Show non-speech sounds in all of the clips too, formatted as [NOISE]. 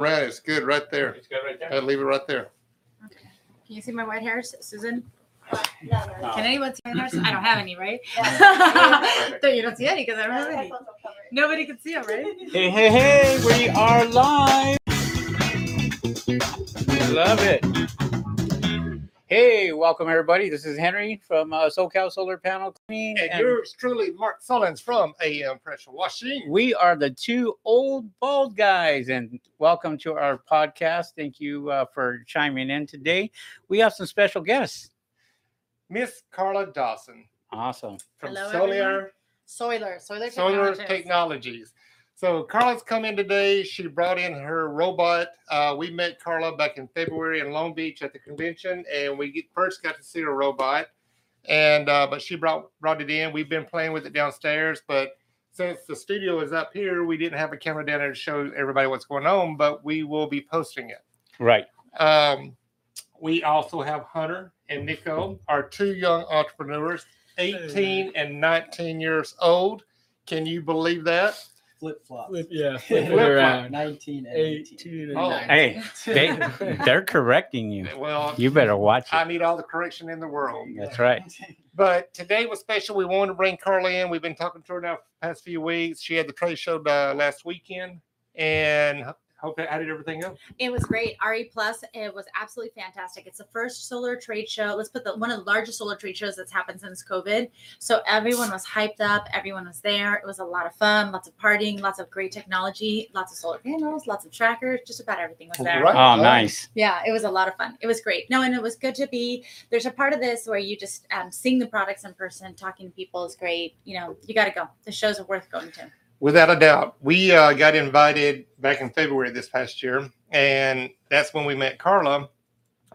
Right, it's good right there. It's good right there. I'd leave it right there. Okay. Can you see my white hairs, Susan? No, no. Can anyone see my hairs? I don't have any, right? [LAUGHS] Yeah. [LAUGHS] so you don't see any because I don't have any. headphones will cover it. Nobody can see them, right? Hey, hey, hey, we are live. I Love it. Hey, welcome everybody. This is Henry from uh, SoCal Solar Panel Cleaning. And and yours truly, Mark Sullins from AM Pressure Washing. we are the two old bald guys, and welcome to our podcast. Thank you uh, for chiming in today. We have some special guests. Miss Carla Dawson Awesome. from Hello, Solar, Soilar, Soilar Solar Technologies. Technologies. So Carla's come in today. She brought in her robot. Uh, we met Carla back in February in Long Beach at the convention, and we get, first got to see her robot. And uh, but she brought brought it in. We've been playing with it downstairs, but since the studio is up here, we didn't have a camera down there to show everybody what's going on. But we will be posting it. Right. Um, we also have Hunter and Nico, our two young entrepreneurs, 18 and 19 years old. Can you believe that? Flip flop. Flip, yeah, Flip flip it flop. around. 19 and 18. 18 and Oh. 19. Hey, they, [LAUGHS] they're correcting you. Well, You better watch I it. need all the correction in the world. That's right. [LAUGHS] But today was special. We wanted to bring Carla in. We've been talking to her now for the past few weeks. She had the trade show uh, last weekend. And hope how did everything go? It was great. RE Plus, it was absolutely fantastic. It's the first solar trade show. Let's put the one of the largest solar trade shows that's happened since COVID. So everyone was hyped up. Everyone was there. It was a lot of fun. Lots of partying. Lots of great technology. Lots of solar panels. Lots of trackers. Just about everything was there. Right. Oh, nice. Yeah, it was a lot of fun. It was great. No, and it was good to be. There's a part of this where you just um, seeing the products in person, talking to people is great. You know, you got to go. The shows are worth going to. Without a doubt. We uh, got invited back in February this past year. And that's when we met Carla.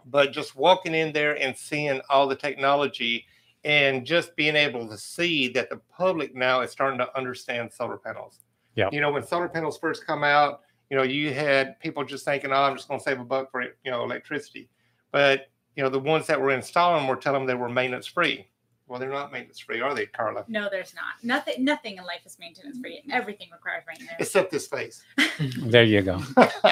But just walking in there and seeing all the technology and just being able to see that the public now is starting to understand solar panels. Yeah. You know, when solar panels first come out, you know, you had people just thinking, oh, I'm just going to save a buck for, you know, electricity. But, you know, the ones that were installing were telling them they were maintenance free. Well, they're not maintenance free, are they, Carla? No, there's not. Nothing. Nothing in life is maintenance free. Mm. Everything requires maintenance. Except this face. [LAUGHS] There you go.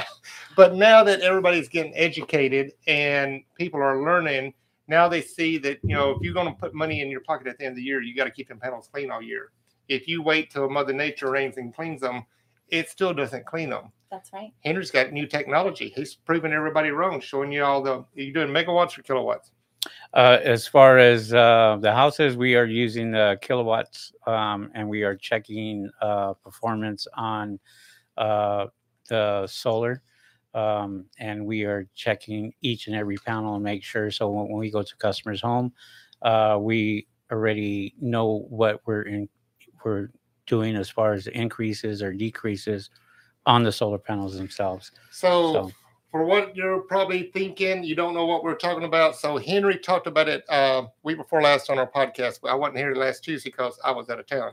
[LAUGHS] but now that everybody's getting educated and people are learning, now they see that you know if you're going to put money in your pocket at the end of the year, you got to keep them panels clean all year. If you wait till Mother Nature rains and cleans them, it still doesn't clean them. That's right. Henry's got new technology. He's proving everybody wrong, showing you all the. you're doing megawatts or kilowatts? Uh, as far as uh, the houses, we are using the kilowatts um, and we are checking uh, performance on uh, the solar. Um, and we are checking each and every panel and make sure. So when, when we go to customers' home, uh, we already know what we're in, we're doing as far as increases or decreases on the solar panels themselves. So, So for what you're probably thinking, you don't know what we're talking about. So Henry talked about it uh, week before last on our podcast. But I wasn't here last Tuesday because I was out of town.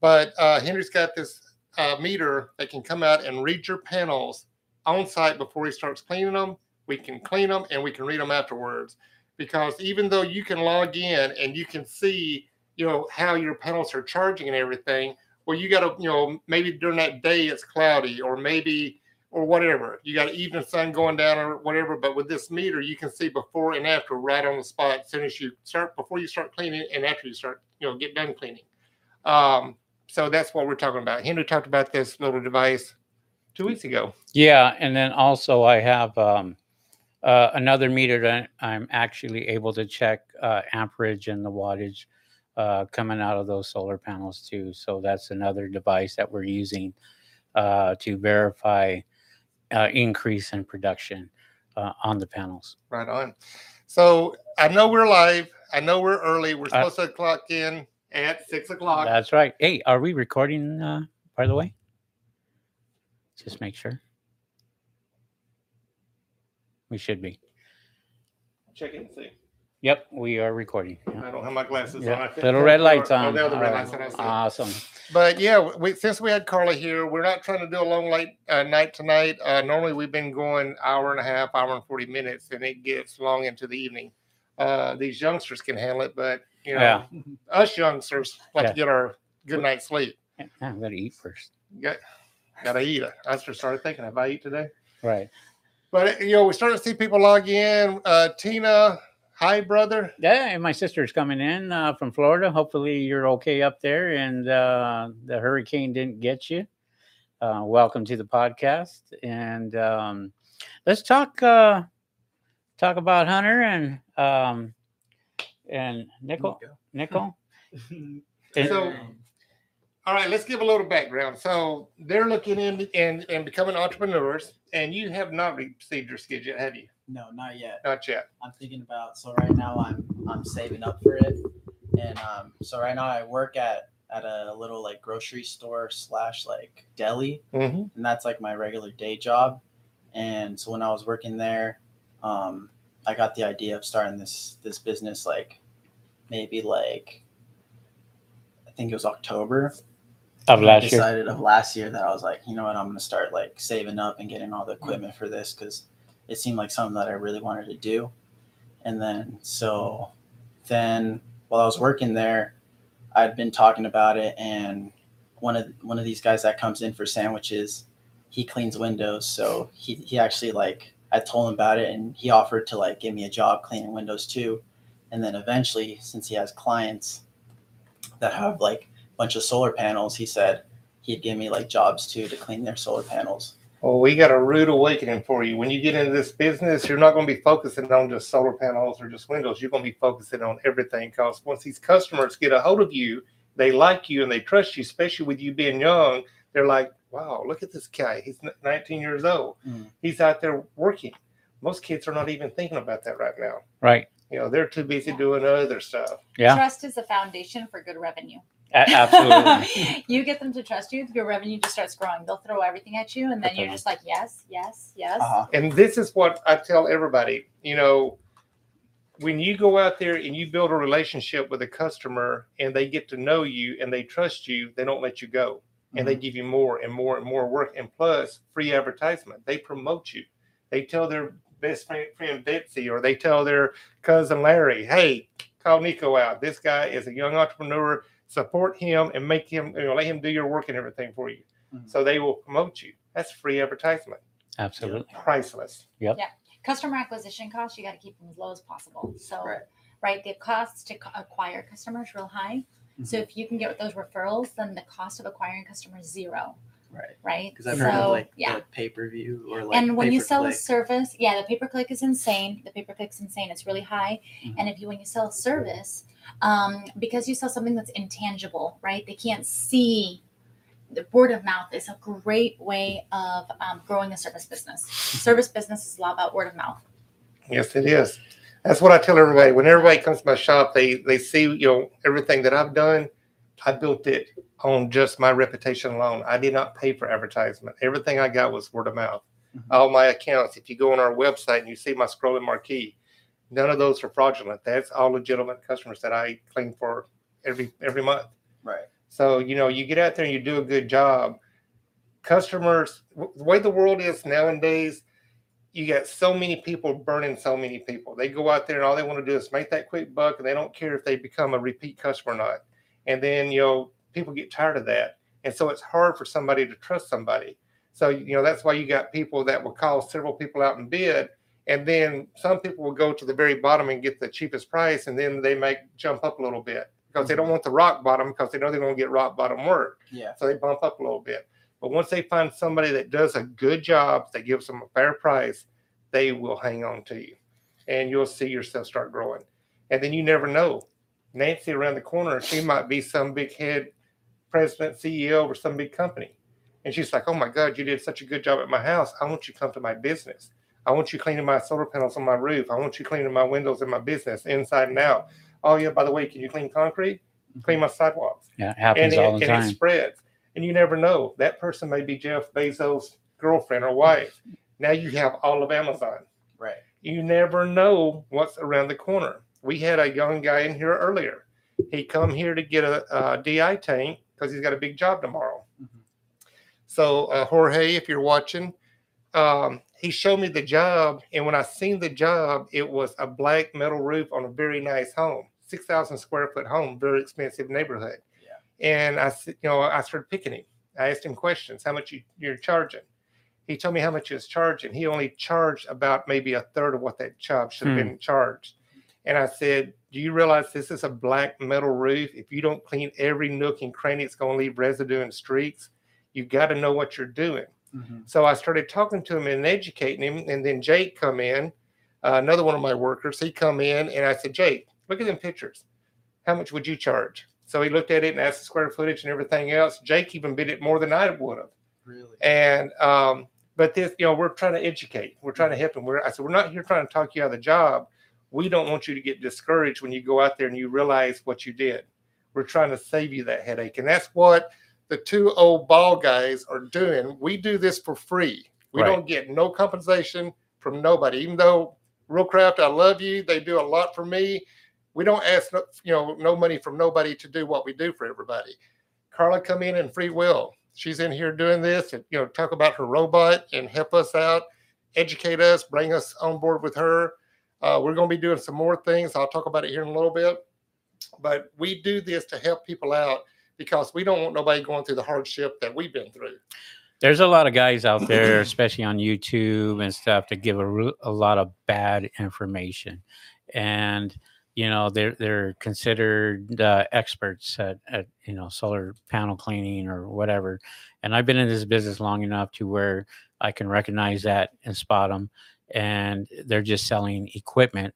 But uh, Henry's got this uh, meter that can come out and read your panels on site before he starts cleaning them. We can clean them and we can read them afterwards. Because even though you can log in and you can see, you know, how your panels are charging and everything, well, you got to, you know, maybe during that day it's cloudy or maybe or whatever. You got evening sun going down or whatever. But with this meter, you can see before and after right on the spot as soon as you start before you start cleaning and after you start, you know, get done cleaning. Um, so that's what we're talking about. Henry talked about this little device two weeks ago. Yeah, and then also I have um, uh, another meter that I'm actually able to check uh, amperage and the wattage uh, coming out of those solar panels too. So that's another device that we're using uh, to verify uh, increase in production uh, on the panels. Right on. So I know we're live. I know we're early. We're Uh, supposed to clock in at six o'clock. That's right. Hey, are we recording? Uh, by the way, just make sure. We should be. Check it and see. Yep, we are recording. I don't have my glasses on. I think- little red lights Oh, on. are the red All lights on. Awesome. But yeah, we, since we had Carla here, we're not trying to do a long late uh, night tonight. Uh, normally, we've been going hour and a half, hour and forty minutes, and it gets long into the evening. Uh, these youngsters can handle it, but you know, Yeah. us youngsters like Yeah. to get our good night's sleep. I'm gonna eat first. Got, gotta eat. I just started thinking, have I eat today? Right. But you know, we're starting to see people log in. Uh, Tina, hi, brother. Yeah, and my sister's coming in uh, from Florida. Hopefully, you're okay up there, and uh, the hurricane didn't get you. Uh, welcome to the podcast, and um, let's talk uh, talk about Hunter and um, and Nickel. Nickel. [LAUGHS] And- So, all right, let's give a little background. So they're looking in and, and becoming entrepreneurs, and you have not received your skid yet, have you? No, not yet. Not yet. I'm thinking about so right now I'm I'm saving up for it, and um so right now I work at at a little like grocery store slash like deli, Mm-hmm. and that's like my regular day job. And so when I was working there, um, I got the idea of starting this this business like maybe like I think it was October of I last year. decided of last year that I was like, you know what, I'm gonna start like saving up and getting all the equipment for this because it seemed like something that I really wanted to do. And then so then while I was working there, I'd been talking about it and one of one of these guys that comes in for sandwiches, he cleans windows. So he, he actually like I told him about it and he offered to like give me a job cleaning windows too. And then eventually, since he has clients that have like a bunch of solar panels, he said he'd give me like jobs too to clean their solar panels. Well, we got a rude awakening for you. When you get into this business, you're not going to be focusing on just solar panels or just windows. You're going to be focusing on everything because once these customers get a hold of you, they like you and they trust you, especially with you being young. They're like, wow, look at this guy. He's 19 years old. Mhm. He's out there working. Most kids are not even thinking about that right now. Right. You know, they're too busy doing other stuff. Yeah. Trust is the foundation for good revenue. A- absolutely. [LAUGHS] you get them to trust you, your revenue just starts growing. They'll throw everything at you, and then you're just like, yes, yes, yes. Uh-huh. And this is what I tell everybody, you know, when you go out there and you build a relationship with a customer and they get to know you and they trust you, they don't let you go. And they give you more and more and more work and plus free advertisement. They promote you. They tell their best friend, friend Betsy or they tell their cousin Larry, hey, call Nico out. This guy is a young entrepreneur. Support him and make him, you know, let him do your work and everything for you. Mhm. So they will promote you. That's free advertisement. absolutely. Priceless. Yep. Yeah. Customer acquisition costs, you got to keep them as low as possible. So, Right. right, the costs to acquire customers real high. So Mhm. if you can get those referrals, then the cost of acquiring customers zero, Right. right? Because I've so, heard of like yeah. the pay per view or like and when you sell a service, yeah, the pay per click is insane. The pay per click's insane. It's really high. Mhm. And if you when you sell a service, um, because you sell something that's intangible, right? They can't see. The word of mouth is a great way of um, growing a service business. Service business is a lot about word of mouth. Yes, it is. That's what I tell everybody. When everybody comes to my shop, they they see you know everything that I've done. I built it on just my reputation alone. I did not pay for advertisement. Everything I got was word of mouth. Mhm. All my accounts. If you go on our website and you see my scrolling marquee, none of those are fraudulent. That's all legitimate customers that I claim for every every month. Right. So, you know, you get out there and you do a good job. Customers, w- the way the world is nowadays, you got so many people burning so many people. They go out there and all they want to do is make that quick buck and they don't care if they become a repeat customer or not. And then, you know, people get tired of that. And so it's hard for somebody to trust somebody. So, you know, that's why you got people that will call several people out and bid. And then some people will go to the very bottom and get the cheapest price. And then they might jump up a little bit because they don't mm-hmm. want the rock bottom because they know they're going to get rock bottom work. Yeah. So they bump up a little bit. But once they find somebody that does a good job, that gives them a fair price, they will hang on to you. And you'll see yourself start growing. And then you never know. Nancy around the corner, she might be some big head president, CEO of some big company. And she's like, Oh my God, you did such a good job at my house. I want you to come to my business. I want you cleaning my solar panels on my roof. I want you cleaning my windows in my business inside and out. Oh yeah, by the way, can you clean concrete? Clean my sidewalks Yeah, it happens and, it, all the and it spreads. And you never know. That person may be Jeff Bezos' girlfriend or wife. Now you have all of Amazon. Right. You never know what's around the corner. We had a young guy in here earlier. He come here to get a, a DI tank because he's got a big job tomorrow. Mhm. So uh, Jorge, if you're watching, um, he showed me the job, and when I seen the job, it was a black metal roof on a very nice home, six thousand square foot home, very expensive neighborhood. Yeah. And I, said, you know, I started picking him. I asked him questions, how much you, you're charging, He told me how much he was charging. He only charged about maybe a third of what that job should have hmm. been charged. And I said, Do you realize this is a black metal roof? If you don't clean every nook and cranny, it's going to leave residue and streaks. You got to know what you're doing. Mhm. So I started talking to him and educating him. And then Jake come in, uh, another one of my workers. He come in and I said, Jake, look at them pictures. How much would you charge? So he looked at it and asked the square footage and everything else. Jake even bid it more than I would have. Really? And um, but this, you know, we're trying to educate. We're trying to help them. We're I said we're not here trying to talk you out of the job. We don't want you to get discouraged when you go out there and you realize what you did. We're trying to save you that headache, and that's what the two old ball guys are doing. We do this for free. We Right. don't get no compensation from nobody. Even though Real Craft, I love you. They do a lot for me. We don't ask, no, you know, no money from nobody to do what we do for everybody. Carla come in and free will. She's in here doing this and you know talk about her robot and help us out, educate us, bring us on board with her. Uh, we're going to be doing some more things. I'll talk about it here in a little bit. But we do this to help people out because we don't want nobody going through the hardship that we've been through. There's a lot of guys out there, [CLEARS THROAT] especially on YouTube and stuff, that give a, a lot of bad information, and you know they're they're considered uh, experts at, at you know solar panel cleaning or whatever. And I've been in this business long enough to where I can recognize that and spot them, and they're just selling equipment,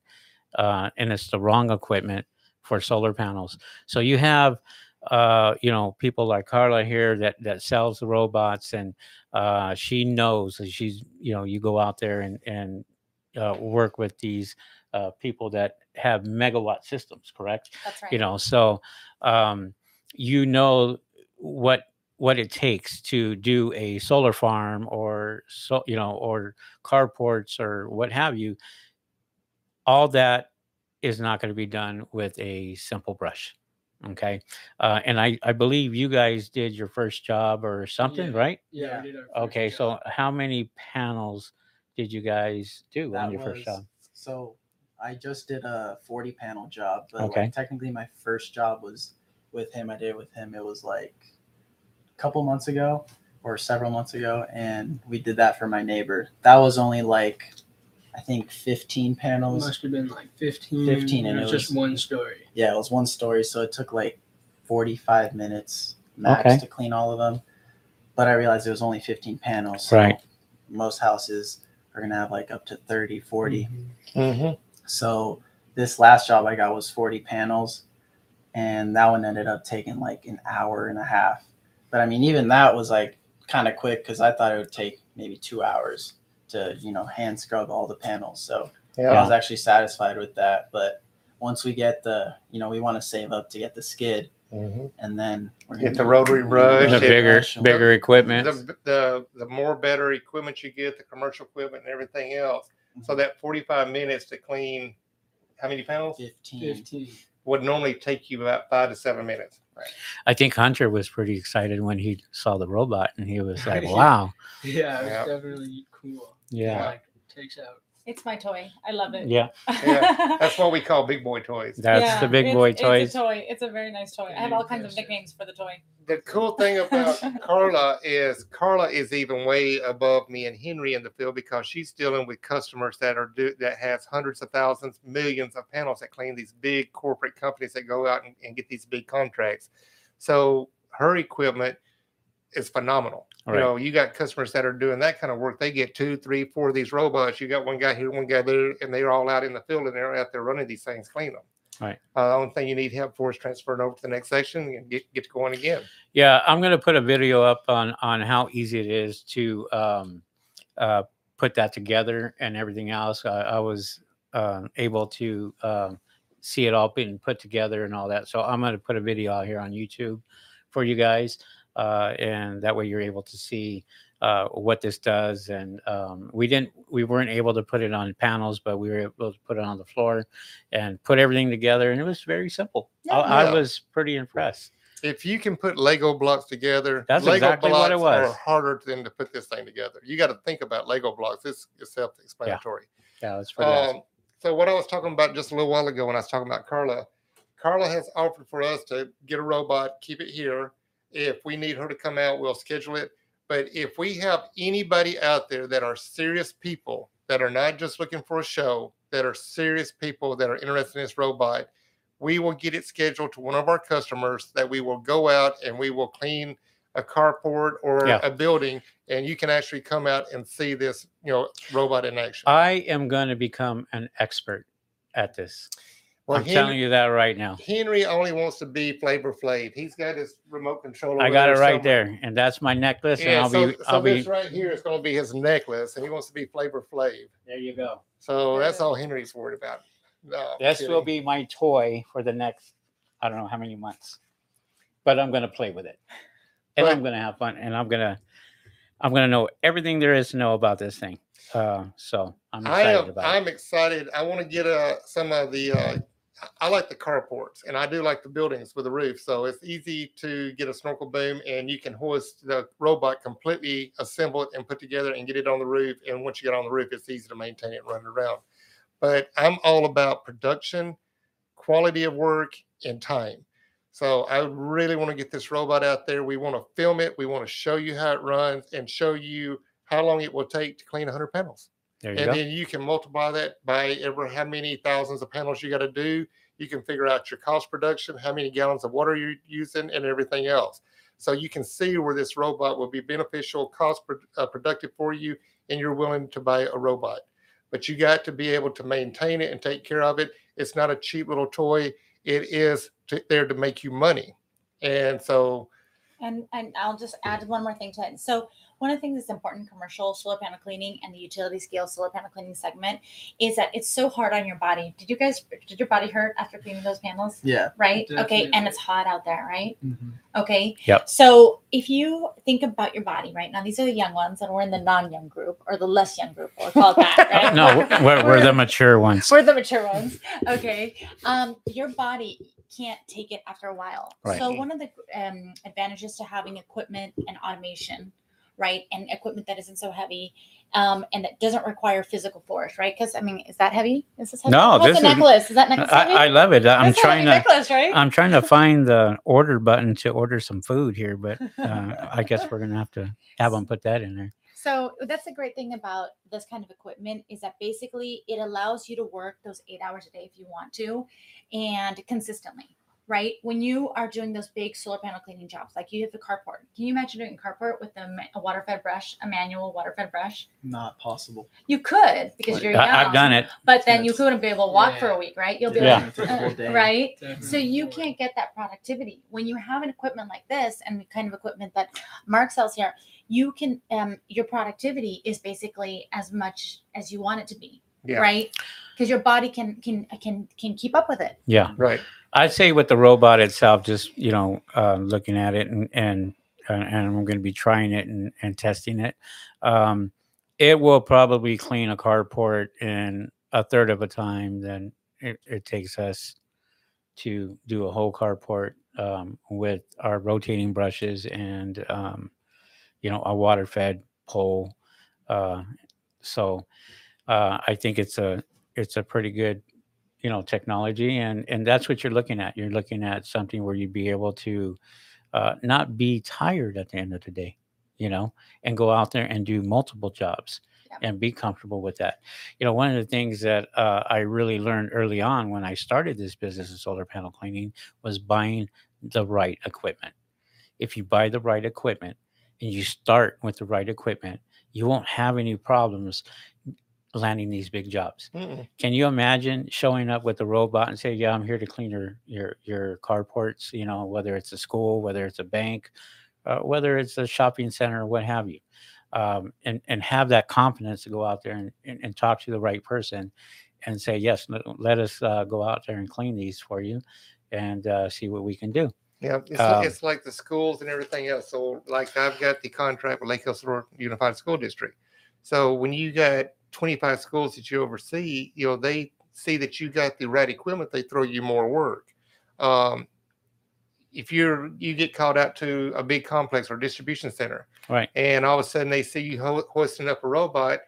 uh, and it's the wrong equipment for solar panels. So you have uh, you know, people like Carla here that that sells the robots, and uh, she knows that she's, you know, you go out there and and uh, work with these uh, people that have megawatt systems, correct? That's right. You know, so um, you know what what it takes to do a solar farm or so you know or carports or what have you. All that is not going to be done with a simple brush. Okay. Uh, and I, I believe you guys did your first job or something, Yeah. right? Yeah, we did our first Okay. job. So how many panels did you guys do on That your first was- job? So I just did a 40 panel job, but Okay. like, technically my first job was with him. I did it with him. It was like a couple months ago or several months ago, and we did that for my neighbor. That was only like I think 15 It panels. must have been like 15. 15, and it was just one story. Yeah, it was one story, so it took like 45 minutes max Okay. to clean all of them. But I realized it was only 15 panels. So Right. Most houses are gonna have like up to 30, 40. Mm-hmm. So this last job I got was 40 panels, and that one ended up taking like an hour and a half. But I mean, even that was like kind of quick because I thought it would take maybe two hours to you know hand scrub all the panels. So I was actually satisfied with that. But once we get the, you know, we want to save up to get the skid, Mm-hmm. and then we're Get the rotary brush. Brush it- bigger, brush bigger equipment. The, the the more better equipment you get, the commercial equipment and everything else. So that 45 minutes to clean how many panels 15. 15. would normally take you about five to seven minutes. Right. I think Hunter was pretty excited when he saw the robot and he was [LAUGHS] like, wow. Yeah, it was Yeah. definitely cool. Yeah. Like takes out. It's my toy. I love it. Yeah. [LAUGHS] Yeah, That's what we call big boy toys. That's Yeah, the big boy It's toys. a toy. It's a very nice toy. I have all kinds of Yes. nicknames for the toy. The cool thing about [LAUGHS] Carla is Carla is even way above me and Henry in the field because she's dealing with customers that are do, that has hundreds of thousands, millions of panels that clean these big corporate companies that go out and, and get these big contracts. So her equipment is phenomenal. Right. You know, you got customers that are doing that kind of work. They get two, three, four of these robots. You got one guy here, one guy there, and they're all out in the field and they're out there running these things, clean them. Right. Uh, the only thing you need help for is transferring over to the next section and get get going again. Yeah, I'm going to put a video up on on how easy it is to um, uh, put that together and everything else. I, I was um, able to um, see it all being put together and all that. So I'm going to put a video out here on YouTube for you guys, uh, and that way you're able to see uh, what this does. And um, we didn't, we weren't able to put it on panels, but we were able to put it on the floor and put everything together, and it was very simple. I, I was pretty impressed. if you can put Lego blocks together, That's Lego exactly what it was. Are harder than to put this thing together. You got to think about Lego blocks. It's, it's self-explanatory. Yeah, that's pretty awesome. Um, so what I was talking about just a little while ago when I was talking about Carla, Carla has offered for us to get a robot, keep it here. If we need her to come out, we'll schedule it. But if we have anybody out there that are serious people that are not just looking for a show, that are serious people that are interested in this robot, we will get it scheduled to one of our customers that we will go out and we will clean a carport or Yeah. a building and you can actually come out and see this, you know, robot in action. I am going to become an expert at this. Well, I'm telling you that right now. Henry only wants to be Flavor Flav. He's got his remote control. I over got it right somewhere. there, and that's my necklace. and Yeah, I'll so, be, so I'll be. this right here is going to be his necklace, and he wants to be Flavor Flav. There you go. So that's all Henry's worried about. No, This will be my toy for the next, I don't know how many months, but I'm going to play with it, and But- I'm going to have fun, and I'm going to, I'm going to know everything there is to know about this thing. Uh, so I'm I excited am. about I'm excited. I want to get uh, some of the. Uh, I like the carports, and I do like the buildings with the roof. So it's easy to get a snorkel boom, and you can hoist the robot completely, assemble it, and put together, and get it on the roof. And once you get on the roof, it's easy to maintain it run it around. But I'm all about production, quality of work, and time. So I really want to get this robot out there. We want to film it. We want to show you how it runs and show you how long it will take to clean 100 panels. There you and go. then you can multiply that by ever how many thousands of panels you got to do. You can figure out your cost production, how many gallons of water you're using, and everything else. So you can see where this robot will be beneficial, cost pro- uh, productive for you, and you're willing to buy a robot. But you got to be able to maintain it and take care of it. It's not a cheap little toy. It is to, there to make you money. And so And and I'll just add one more thing to it. So one of the things that's important in commercial solar panel cleaning and the utility scale solar panel cleaning segment is that it's so hard on your body. Did you guys did your body hurt after cleaning those panels? Yeah. Right? Okay. And it's hot out there, right? Mhm. Okay. Yep. So if you think about your body, right? Now these are the young ones, and we're in the non-young group or the less young group, we'll call it that, [LAUGHS] right? no, we're, we're the mature ones. We're the mature ones. Okay. Um, your body can't take it after a while. Right. So one of the um, advantages to having equipment and automation, right, and equipment that isn't so heavy, um, and that doesn't require physical force, right? Because I mean, is that heavy? Is this heavy? No, How's this is- necklace? Is that necklace? I, I love it. I'm That's trying to. necklace, right? I'm trying to [LAUGHS] find the order button to order some food here, but uh, I guess we're gonna have to have them put that in there. So that's the great thing about this kind of equipment is that basically it allows you to work those eight hours a day if you want to and consistently, right? When you are doing those big solar panel cleaning jobs, like you have the carport. Can you imagine doing a carport with a, a water fed brush, a manual water fed brush? Not possible. You could because Right. you're young, I, I've done it. but then you Yes. couldn't be able to walk for a week, right? You'll be Yeah. like, For the whole day. right? Definitely. So you can't get that productivity when you have an equipment like this and the kind of equipment that Mark sells here. You can um, your productivity is basically as much as you want it to be, Yeah. right? Because your body can can can can keep up with it. Yeah, right. I'd say with the robot itself, just you know, uh, looking at it and and and I'm going to be trying it and, and testing it. Um, it will probably clean a carport in a third of a time than it, it takes us to do a whole carport um, with our rotating brushes and um, you know a water fed pole. Uh, so uh, I think it's a it's a pretty good you know technology and and that's what you're looking at. You're looking at something where you'd be able to uh, not be tired at the end of the day you know and go out there and do multiple jobs Yep. and be comfortable with that. You know one of the things that uh, i really learned early on when i started this business of solar panel cleaning was buying the right equipment. If you buy the right equipment and you start with the right equipment you won't have any problems landing these big jobs Mm-mm. can you imagine showing up with a robot and say, "Yeah, I'm here to clean your your your carports," you know, whether it's a school, whether it's a bank, uh, whether it's a shopping center, what have you, um, and and have that confidence to go out there and, and, and talk to the right person, and say, "Yes, let, us uh, go out there and clean these for you, and uh, see what we can do." Yeah, it's, Um, like, it's like the schools and everything else. So, like, I've got the contract with Lake Hills Unified School District. So, when you got 25 schools that you oversee, you know, they see that you got the right equipment, they throw you more work. Um, if you're you get called out to a big complex or distribution center, Right. and all of a sudden they see you ho- hoisting up a robot,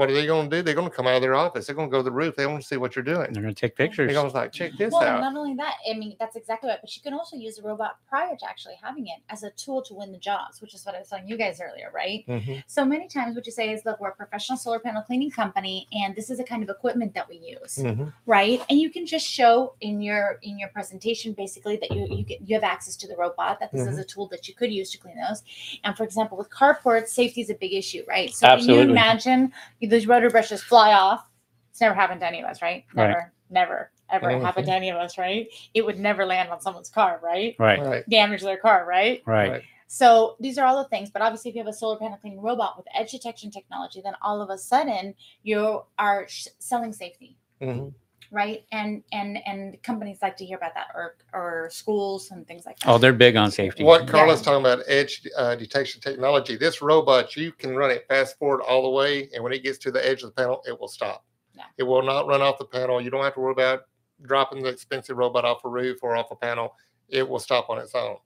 what are they going to do? They're going to come out of their office. They're going to go to the roof. They want to see what you're doing. They're gonna take pictures. They're pictures. going to like check this well, out. not only that, I mean, that's exactly right. But you can also use the robot prior to actually having it as a tool to win the jobs, which is what I was telling you guys earlier, right? Mhm. So many times, what you say is, look, we're a professional solar panel cleaning company, and this is the kind of equipment that we use, Mhm. right? And you can just show in your in your presentation, basically, that you you get you have access to the robot. That this is a tool that you could use to clean those. And for example, with carports, safety is a big issue, right? So can you imagine those rotor brushes fly off? It's never happened to any of us, right? Right. Never, never, ever Mhm. happened to any of us, right? It would never land on someone's car, right? Right, Right. Damage their car, right? right. Right. So these are all the things. But obviously, if you have a solar panel cleaning robot with edge detection technology, then all of a sudden you are sh- selling safety, Mhm. Right? And and and companies like to hear about that, or or schools and things like that. Oh, they're big on safety. What Carla's Yeah. talking about, edge uh, detection technology. This robot, you can run it fast forward all the way, and when it gets to the edge of the panel, it will stop. Yeah. It will not run off the panel. You don't have to worry about dropping the expensive robot off a roof or off a panel. It will stop on its own.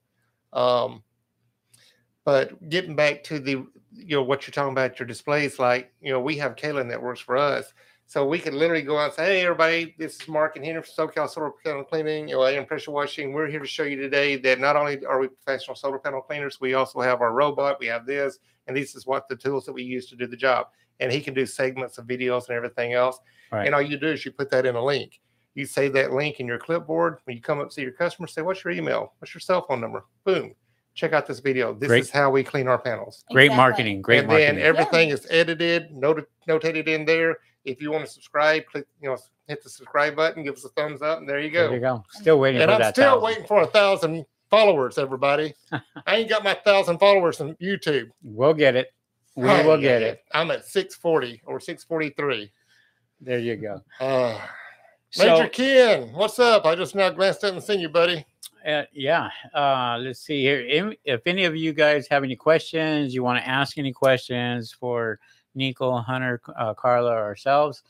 Um, but getting back to the, you know, what you're talking about, your displays, like, you know, we have Kaylin that works for us. So we could literally go out and say, hey, everybody, this is Mark and Henry from SoCal Solar Panel Cleaning, you know, AM pressure washing. We're here to show you today that not only are we professional solar panel cleaners, we also have our robot, we have this, and this is what the tools that we use to do the job. And he can do segments of videos and everything else. Right. And all you do is you put that in a link. You save that link in your clipboard. When you come up to see your customer, say, what's your email? What's your cell phone number? Boom. Check out this video. This Great. is how we clean our panels Great Exactly. marketing. Great marketing. and marketing. then everything is edited, noted, notated in there. If you want to subscribe, click, you know, hit the subscribe button, give us a thumbs up, and there you go. there you go. Still waiting for that. And I'm still thousand. waiting for a thousand followers, everybody. [LAUGHS] I ain't got my thousand followers on YouTube. We'll get it. We Oh, will get yeah. it. I'm at 640 or 643. There you go. Uh, Major So, Ken, what's up? I just now glanced up and seen you, buddy. uh, yeah, uh, let's see here. If any of you guys have any questions, you want to ask any questions for Nico, Hunter, uh, Carla, ourselves,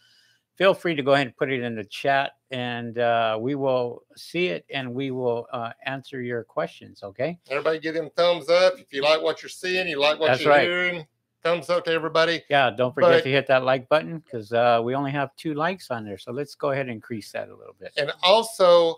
feel free to go ahead and put it in the chat, and uh, we will see it and we will uh, answer your questions. Okay. Everybody give them thumbs up. If you like what you're seeing, you like what That's you're right. hearing, thumbs up to everybody. Yeah. Don't forget But- to hit that like button because uh, we only have two likes on there. So let's go ahead and increase that a little bit. And also,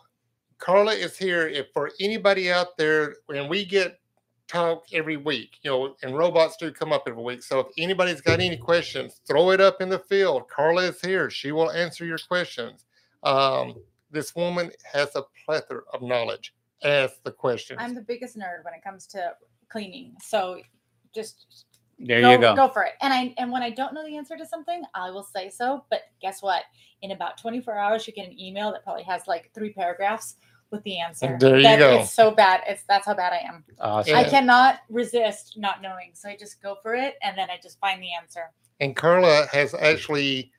Carla is here. If for anybody out there, when we get talk every week, you know, and robots do come up every week. So if anybody's got any questions, throw it up in the field. Carla is here. She will answer your questions. Um, this woman has a plethora of knowledge. Ask the questions. I'm the biggest nerd when it comes to cleaning. So just There go, you go. Go for it. And I and when I don't know the answer to something, I will say so. But guess what? In about 24 hours, you get an email that probably has like three paragraphs with the answer. There you That go. It's so bad. It's that's how bad I am. Awesome. I cannot resist not knowing. So I just go for it and then I just find the answer. and Carla has actually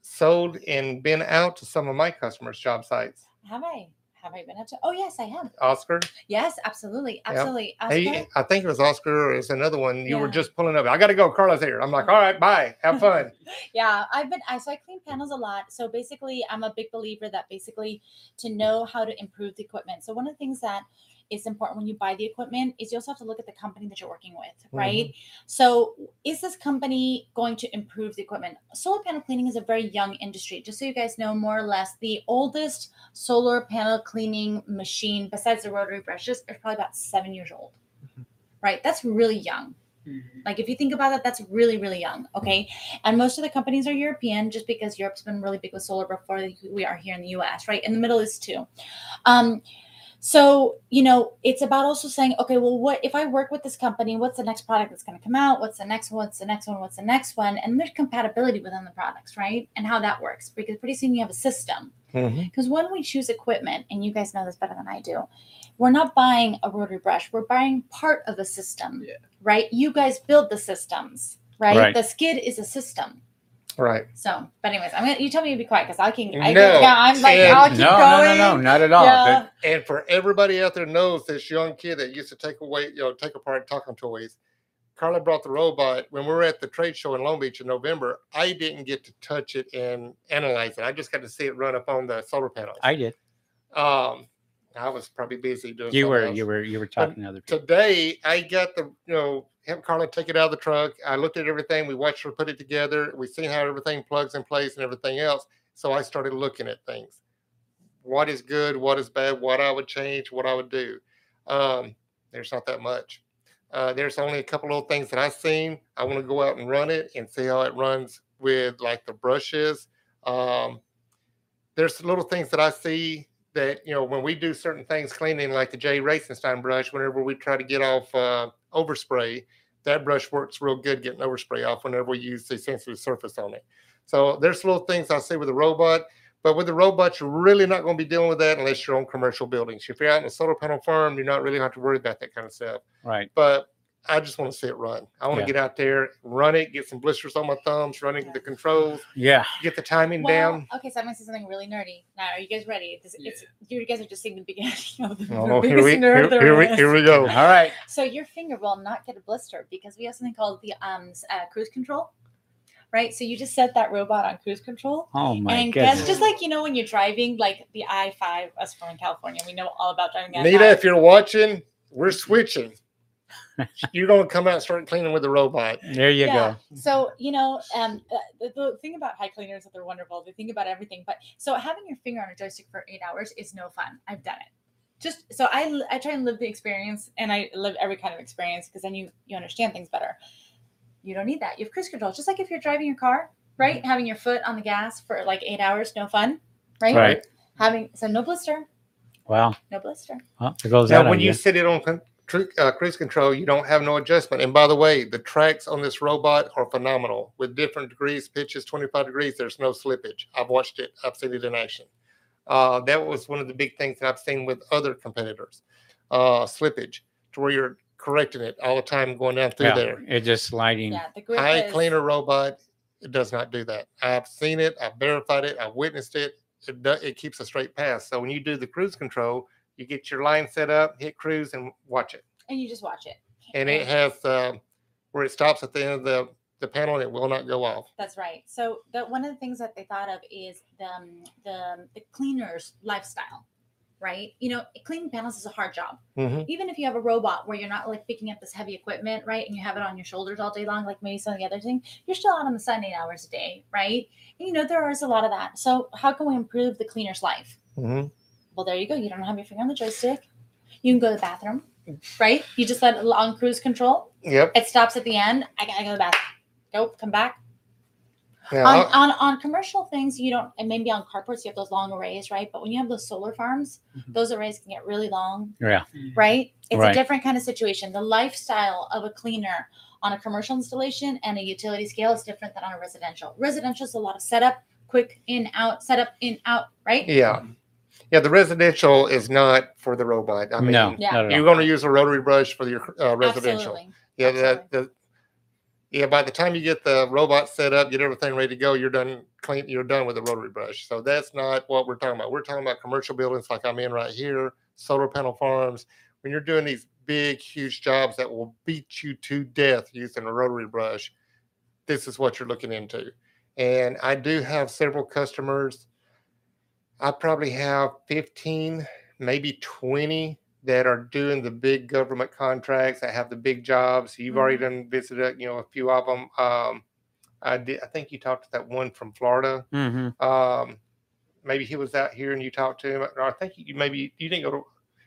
sold and been out to some of my customers' job sites. Have I? Have I been up to? Oh yes, I have. Oscar, Yes, absolutely, absolutely. Oscar? hey, I think it was Oscar or it's another one. You were just pulling up. I got to go. Carla's here. I'm like, all right, bye. Have fun. [LAUGHS] yeah i've been I, so i clean panels a lot so basically i'm a big believer that basically to know how to improve the equipment so one of the things that is important when you buy the equipment is you also have to look at the company that you're working with right so is this company going to improve the equipment solar panel cleaning is a very young industry just so you guys know more or less the oldest solar panel cleaning machine besides the rotary brushes is probably about seven years old right that's really young Mhm. like if you think about it, that's really, really young. Okay. And most of the companies are European just because Europe's been really big with solar before we are here in the US, right? In the Middle East too. Um, so, you know, it's about also saying, okay, well, what if I work with this company, what's the next product that's going to come out? What's the next one? What's the next one? What's the next one? And there's compatibility within the products, right? And how that works because pretty soon you have a system. Mhm. Because when we choose equipment, and you guys know this better than I do, we're not buying a rotary brush, we're buying part of a system, Yeah. right? You guys build the systems, right? Right. The skid is a system. Right. So, but anyways, I'm gonna you tell me to be quiet because I can. I No, yeah, I'm like and- I'll keep no, going. no, no, no, not at all. Yeah. And for everybody out there knows this young kid that used to take away, you know, take apart talking toys. Carla brought the robot when we were at the trade show in Long Beach in November. I didn't get to touch it and analyze it. I just got to see it run up on the solar panels. I did. um, I was probably busy doing. You were else. you were you were talking to other people. today I got the you know have Carla take it out of the truck. I looked at everything. We watched her put it together. We seen how everything plugs in place and everything else. So I started looking at things. What is good? What is bad? What I would change? What I would do? Um, there's not that much. Uh, there's only a couple little things that I've seen. I want to go out and run it and see how it runs with like the brushes. Um, there's little things that I see that you know when we do certain things cleaning like the J Racenstein brush whenever we try to get off uh, overspray that brush works real good getting overspray off whenever we use the sensitive surface on it. So there's little things I see with the robot but with the robot you're really not going to be dealing with that unless you're on commercial buildings. If you're out in a solar panel farm you're not really going to have to worry about that kind of stuff. Right. but I just want to see it run. I want Yeah. to get out there, run it, get some blisters on my thumbs, running the controls, Yeah. get the timing Well, down. okay, so I'm gonna say something really nerdy. Now, are you guys ready? This, it's you guys are just seeing the beginning [LAUGHS] of the, the Oh, here we, nerd here, there here we, here we go. All right. So your finger will not get a blister because we have something called the um uh, cruise control, right? So you just set that robot on cruise control, Oh my and goodness. guess just like you know when you're driving, like the I five, us from California, we know all about driving. the Nita, I-5. if you're watching, we're switching. [LAUGHS] you're going to come out and start cleaning with the robot. there you go. So you know, um, uh, the, the thing about HyCleaners is that they're wonderful. They think about everything. But so having your finger on a joystick for eight hours is no fun. I've done it. Just so I I try and live the experience, and I live every kind of experience because then you you understand things better. You don't need that. You have cruise control, just like if you're driving your car, right? Having your foot on the gas for like eight hours, no fun, right? Right. Having so no blister, Wow. no blister. Well, there goes that Now, when idea. you sit it on con- tru- uh, cruise control, you don't have no adjustment. And by the way, the tracks on this robot are phenomenal with different degrees, pitches, 25 degrees. There's no slippage. I've watched it, I've seen it in action. Uh, that was one of the big things that I've seen with other competitors uh, slippage to where you're correcting it all the time going down through yeah, there. It's just sliding. Yeah, the grip High is, cleaner robot it does not do that. I've seen it, I've verified it, I've witnessed it. It, do, it keeps a straight pass. So when you do the cruise control, you get your line set up, hit cruise, and watch it. and you just watch it. And it has uh, where it stops at the end of the, the panel and it will not go off. That's right. So the one of the things that they thought of is the um, the the cleaner's lifestyle, right? You know, cleaning panels is a hard job. Mhm. Even if you have a robot where you're not like picking up this heavy equipment, right, and you have it on your shoulders all day long, like maybe some of the other things, you're still out on the sun eight hours a day, right? And, you know, there is a lot of that. So how can we improve the cleaner's life? Mhm. Well, there you go. You don't have your finger on the joystick. You can go to the bathroom, right? You just let it on cruise control. Yep. It stops at the end. I gotta go to the bathroom. Go, come back Now, on, on on commercial things you don't and maybe on carports you have those long arrays right but when you have those solar farms Mhm. those arrays can get really long Yeah. right it's Right. a different kind of situation the lifestyle of a cleaner on a commercial installation and a utility scale is different than on a residential residential is a lot of setup quick in out setup in out right yeah. Yeah. The residential is not for the robot. I mean, no, Yeah. not at you're all. going to use a rotary brush for your uh, residential. Absolutely. Yeah, the, the yeah. By the time you get the robot set up, get everything ready to go, you're done clean. You're done with the rotary brush. So that's not what we're talking about. We're talking about commercial buildings like I'm in right here, solar panel farms. When you're doing these big, huge jobs that will beat you to death using a rotary brush, this is what you're looking into. And I do have several customers. I probably have 15, maybe 20 that are doing the big government contracts that have the big jobs. You've already done visited, you know, a few of them. Um, I did. I think you talked to that one from Florida. Mhm. Um, maybe he was out here and you talked to him. Or I think you maybe you didn't go to.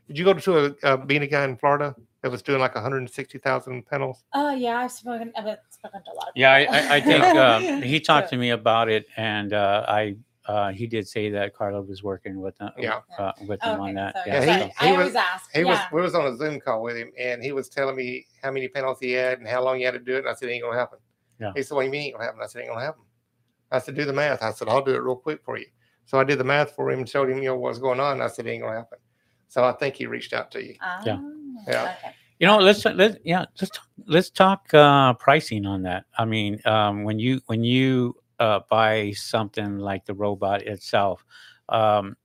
Did you go to a, a being a guy in Florida that was doing like 160,000 panels? oh yeah i've spoken i've spoken to a lot of Yeah, I. I, I think um, [LAUGHS] he talked Yeah. to me about it, and uh, I uh, he did say that Carla was working with them, Yeah. uh, with him Okay, on that. sorry, Yeah, Yeah, sorry. he- I he always was- ask. He yeah. was. We was on a Zoom call with him, and he was telling me how many panels he had and how long he had to do it. And I said, "It "Ain't gonna happen." Yeah. He said, "What do you mean it ain't gonna happen?" I said, "It "Ain't gonna happen." I said, "Do the math." I said, "I'll do it real quick for you." So I did the math for him and showed him, you know, what's going on. And I said, "It ain't gonna happen." So I think he reached out to you. Yeah. Ah, Yeah. Okay. You know, let's let's yeah, let's talk, let's talk uh, pricing on that. I mean, um, when you when you uh, buy something like the robot itself, um,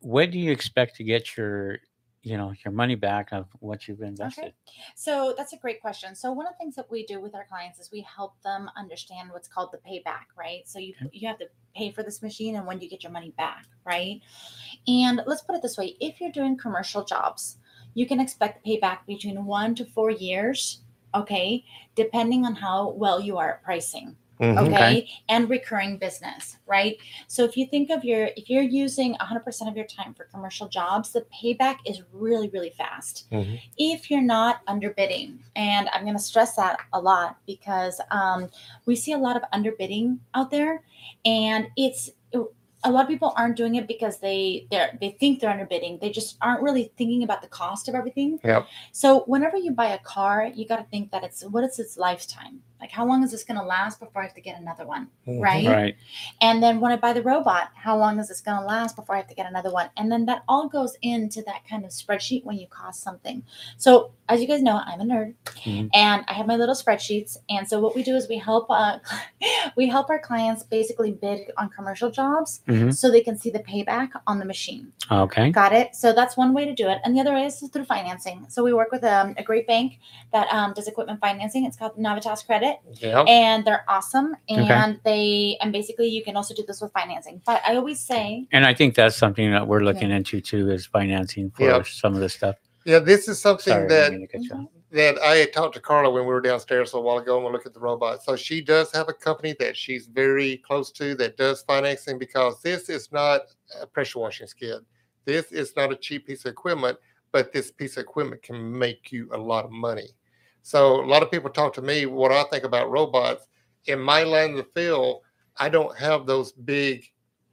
when do you expect to get your you know your money back of what you've invested. So that's a great question. So one of the things that we do with our clients is we help them understand what's called the payback, right? So you you have to pay for this machine and when do you get your money back, right? And let's put it this way: if you're doing commercial jobs, you can expect payback between one to four years, okay, depending on how well you are at pricing Mhm. okay? Okay. and recurring business right so if you think of your if you're using 100% of your time for commercial jobs the payback is really really fast Mhm. if you're not underbidding and i'm going to stress that a lot because um, we see a lot of underbidding out there and it's a lot of people aren't doing it because they they they think they're underbidding they just aren't really thinking about the cost of everything Yep. so whenever you buy a car you got to think that it's what is its lifetime like how long is this going to last before i have to get another one Mhm. right? Right. and then when i buy the robot how long is this going to last before i have to get another one and then that all goes into that kind of spreadsheet when you cost something so as you guys know i'm a nerd Mhm. and i have my little spreadsheets and so what we do is we help uh, [LAUGHS] we help our clients basically bid on commercial jobs Mhm. so they can see the payback on the machine Okay. Got it. So that's one way to do it. And the other way is through financing. So we work with um, a great bank that um, does equipment financing. It's called Navitas Credit, Yeah. and they're awesome. Okay. And they and basically you can also do this with financing. But I always say, And I think that's something that we're looking into too is financing for Yep. some of this stuff. Yeah, this is something Sorry, that didn't mean to cut you off. Mm-hmm. that I had talked to Carla when we were downstairs a while ago and we look at the robot. So she does have a company that she's very close to that does financing because this is not a pressure washing skid. This is not a cheap piece of equipment, but this piece of equipment can make you a lot of money. So a lot of people talk to me what I think about robots. In my line of field, I don't have those big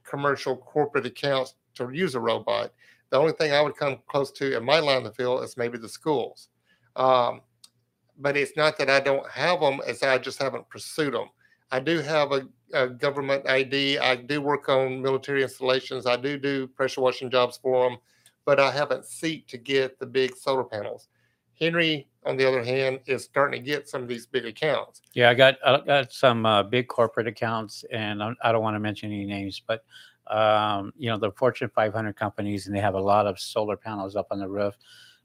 commercial corporate accounts to use a robot. The only thing I would come close to in my line of field is maybe the schools. Um, but it's not that I don't have them; it's I just haven't pursued them. I do have a, a government ID. I do work on military installations. I do do pressure washing jobs for them, but I haven't seeked to get the big solar panels. Henry, on the other hand, is starting to get some of these big accounts. Yeah, I got I got some uh, big corporate accounts, and I don't want to mention any names, but um, you know the Fortune 500 companies, and they have a lot of solar panels up on the roof.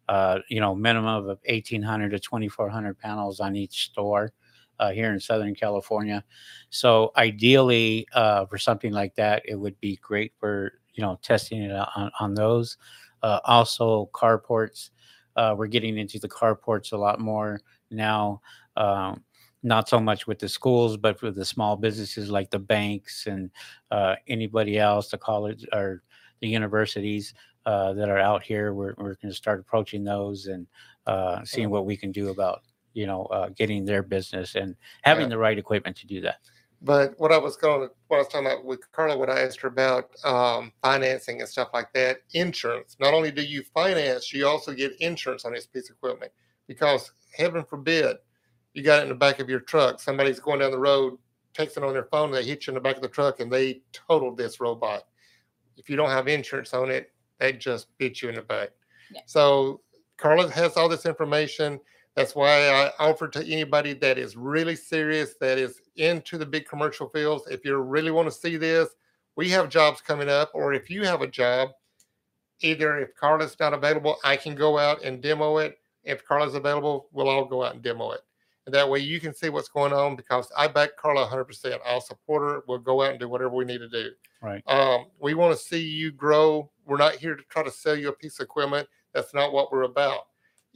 Uh, you know, minimum of 1,800 to 2,400 panels on each store uh, here in Southern California. So ideally, uh, for something like that, it would be great for you know testing it on, on those. Uh, also, carports. Uh, we're getting into the carports a lot more now. Um, not so much with the schools, but with the small businesses like the banks and uh, anybody else, the college or the universities uh, that are out here. We're, we're going to start approaching those and uh, seeing what we can do about, you know, uh, getting their business and having Yeah. the right equipment to do that. But what I was going, what I was talking about with Carla, what I asked her about um, financing and stuff like that, insurance. Not only do you finance, you also get insurance on this piece of equipment because heaven forbid you got it in the back of your truck. Somebody's going down the road, texting on their phone, they hit you in the back of the truck, and they totaled this robot. If you don't have insurance on it, they just bit you in the butt. Yeah. So Carla has all this information. That's why I offer to anybody that is really serious, that is into the big commercial fields. If you really want to see this, we have jobs coming up, or if you have a job, either if Carla's not available, I can go out and demo it. If Carla's available, we'll all go out and demo it. And that way you can see what's going on because I back Carla 100%. I'll support her. We'll go out and do whatever we need to do. Right. Um, we want to see you grow. We're not here to try to sell you a piece of equipment. That's not what we're about.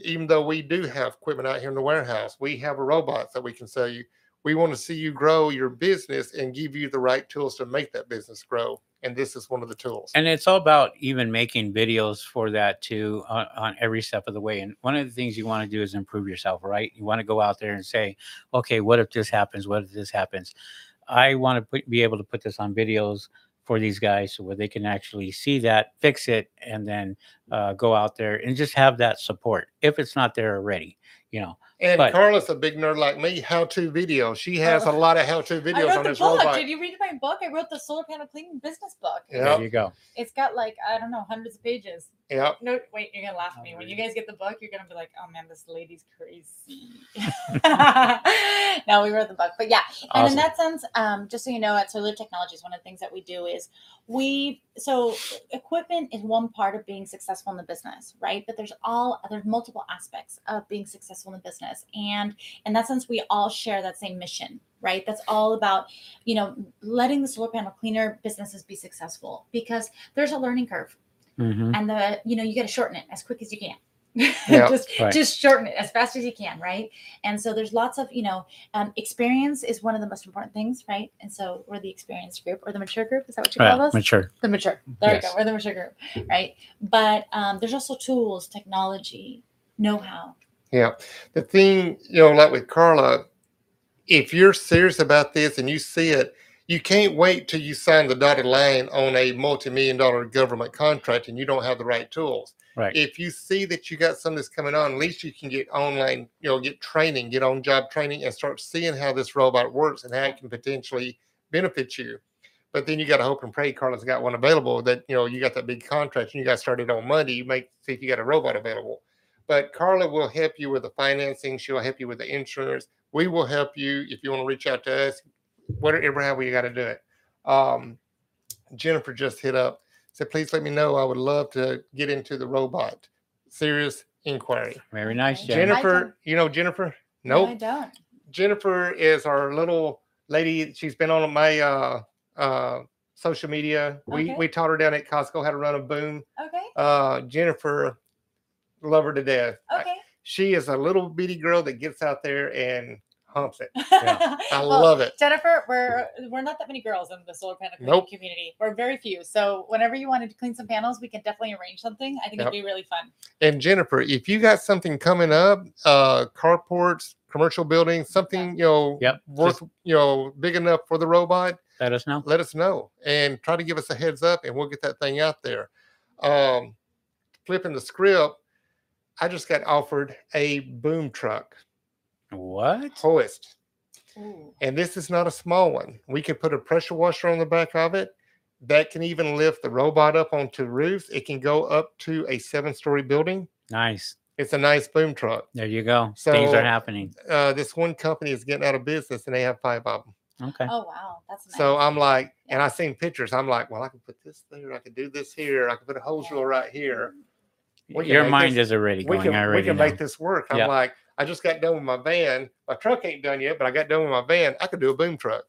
Even though we do have equipment out here in the warehouse, we have a robots that we can sell you. We want to see you grow your business and give you the right tools to make that business grow. And this is one of the tools. And it's all about even making videos for that too on, on every step of the way. And one of the things you want to do is improve yourself, right? You want to go out there and say, okay, what if this happens? What if this happens? I want to put, be able to put this on videos for these guys so where they can actually see that, fix it, and then uh, go out there and just have that support if it's not there already. You know, And But- Carla's a big nerd like me. How-to video. She has a lot of how-to videos I videos wrote on the this book. robot. Did you read my book? I wrote the solar panel cleaning business book. Yeah. There you go. It's got like I don't know hundreds of pages. Yep. No, wait, you're gonna laugh at me. When you guys get the book, you're gonna be like, "Oh man, this lady's crazy." [LAUGHS] [LAUGHS] no, we wrote the book, but yeah. And Awesome. in that sense, um, just so you know, at Soilar Technologies, one of the things that we do is we so equipment is one part of being successful in the business, right? But there's all there's multiple aspects of being successful in the business, and in that sense, we all share that same mission, right? That's all about you know letting the solar panel cleaner businesses be successful because there's a learning curve. Hmm and the you know you got to shorten it as quick as you can. [LAUGHS] Yeah, just right. just shorten it as fast as you can right? And so there's lots of you know um, experience is one of the most important things right? And so we're the experienced group or the mature group is that what you call Yeah, us? mature. the mature. There Yes. we go we're the mature group right? But um, there's also tools technology know-how Yeah. The thing, you know, like with Carla, if you're serious about this and you see it, you can't wait till you sign the dotted line on a multi-million dollar government contract and you don't have the right tools. Right. If you see that you got something that's coming on, at least you can get online, you know, get training, get on job training and start seeing how this robot works and how it can potentially benefit you. But then you got to hope and pray Carla's got one available that, you know, you got that big contract and you got started on Monday. You might see if you got a robot available but Carla will help you with the financing. She'll help you with the insurance. We will help you if you want to reach out to us, whatever how we got to do it. Um, Jennifer just hit up, said, please let me know. I would love to get into the robot. Serious inquiry. Very nice, Yeah. Jen. Jennifer, you know Jennifer? no i don't Jennifer is our little lady. She's been on my uh, uh, social media. We Okay. we taught her down at Costco how to run a boom. okay Uh, Jennifer, love her to death. I- okay she is a little bitty girl that gets out there and humps it. [LAUGHS] Yeah. I Well, love it. Jennifer, we're we're not that many girls in the solar panel cleaning Nope. community. We're very few. So whenever you wanted to clean some panels, we can definitely arrange something. I think Yep. it'd be really fun. And Jennifer, if you got something coming up, uh, carports, commercial buildings, something you know Yep, worth you know big enough for the robot, Let us know. let us know and try to give us a heads up, and we'll get that thing out there. Um, flipping the script, I just got offered a boom truck, What? hoist. Ooh. And this is not a small one. We could put a pressure washer on the back of it that can even lift the robot up onto roofs. It can go up to a seven story building. Nice. It's a nice boom truck. There you go. Things are happening. Uh, this one company is getting out of business and they have five of them. Okay. Oh wow, that's nice. So I'm like, and I seen pictures. I'm like, well, I can put this there. I can do this here. I can put a hose reel right here. We can Your mind this- is already We going. I can, we can know. make this work. I'm Yeah. like, I just got done with my van. My truck ain't done yet, but I got done with my van. I could do a boom truck.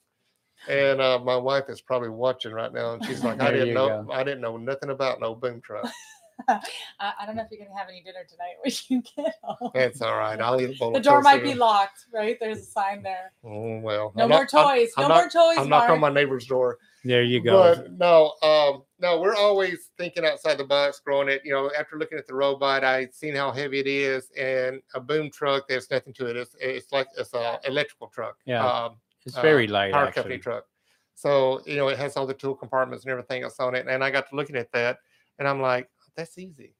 And uh, my wife is probably watching right now, and she's [LAUGHS] like, I didn't know, go. I didn't know nothing about no boom truck. [LAUGHS] I, I don't know if you're gonna have any dinner tonight when you get home. It's all right. I'll eat a bowl the of door might be locked, right? There's a sign there. Oh, well, No I'm more not- I'm- toys. I'm no not- more toys. I'm knocking on my neighbor's door. There you go. But no, um, no, we're always thinking outside the box, growing it. You know, after looking at the robot, I seen how heavy it is, and a boom truck. There's nothing to it. It's it's like it's a electrical truck. Yeah, Um, it's uh, very light, power company truck. So you know, it has all the tool compartments and everything else on it. And I got to looking at that, and I'm like, that's easy.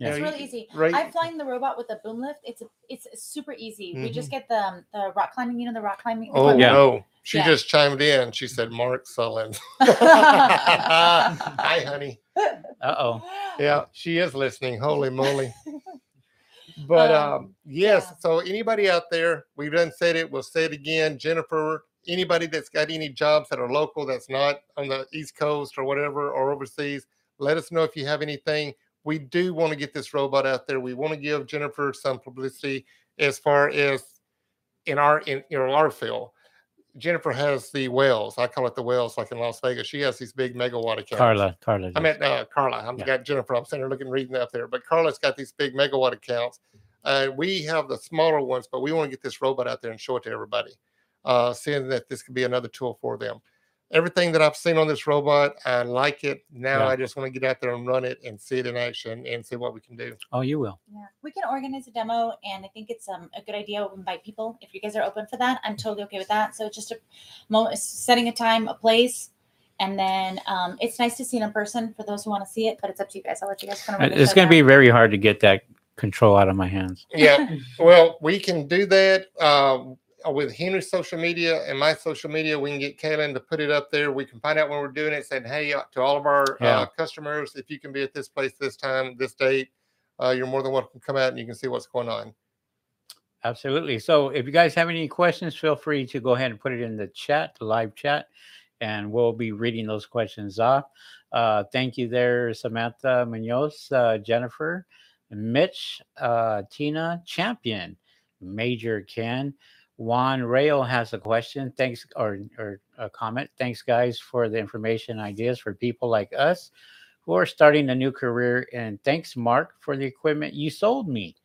You Yeah. It's really easy. Right. I've flying the robot with a boom lift. It's a, it's super easy. We Mhm. just get the um, the rock climbing. You know the rock climbing. Oh? Yeah. no. She Yeah. just chimed in. She said, Mark Sullen. [LAUGHS] Hi, honey. Uh oh. [GASPS] Yeah, she is listening. Holy moly. [LAUGHS] But um, Um, yes, yeah. so anybody out there, we've done said it, we'll say it again. Jennifer, anybody that's got any jobs that are local that's not on the East Coast or whatever or overseas, let us know if you have anything. We do want to get this robot out there. We want to give Jennifer some publicity as far as in our in know our field. Jennifer has the wells. I call it the wells, like in Las Vegas. She has these big megawatt accounts. Carla. Carla. I does. meant uh, Carla. I'm Yeah. got Jennifer. I'm sitting there looking, reading up there. But Carla's got these big megawatt accounts. Uh, we have the smaller ones, but we want to get this robot out there and show it to everybody, uh, seeing that this could be another tool for them. Everything that I've seen on this robot, I like it. Now Yeah. I just want to get out there and run it and see it in action and see what we can do. Oh, you will. Yeah, we can organize a demo, and I think it's um, a good idea to invite people. If you guys are open for that, I'm totally okay with that. So it's just a moment, setting a time, a place, and then um, it's nice to see it in person for those who want to see it. But it's up to you guys. I'll let you guys kind of. Uh, It's going to be very hard to get that control out of my hands. Yeah. Well, we can do that uh, with Henry's social media and my social media. We can get Kaylin to put it up there. We can find out when we're doing it. Saying, hey, uh, to all of our Yeah. uh, customers, if you can be at this place this time, this date, uh, you're more than welcome to come out and you can see what's going on. Absolutely. So if you guys have any questions, feel free to go ahead and put it in the chat, the live chat, and we'll be reading those questions off. Uh, thank you there, Samantha Munoz, uh, Jennifer, Mitch, uh, Tina, Champion, Major Ken. Juan Rayo has a question. Thanks, or, or a comment. Thanks, guys, for the information ideas for people like us who are starting a new career. And thanks, Mark, for the equipment you sold me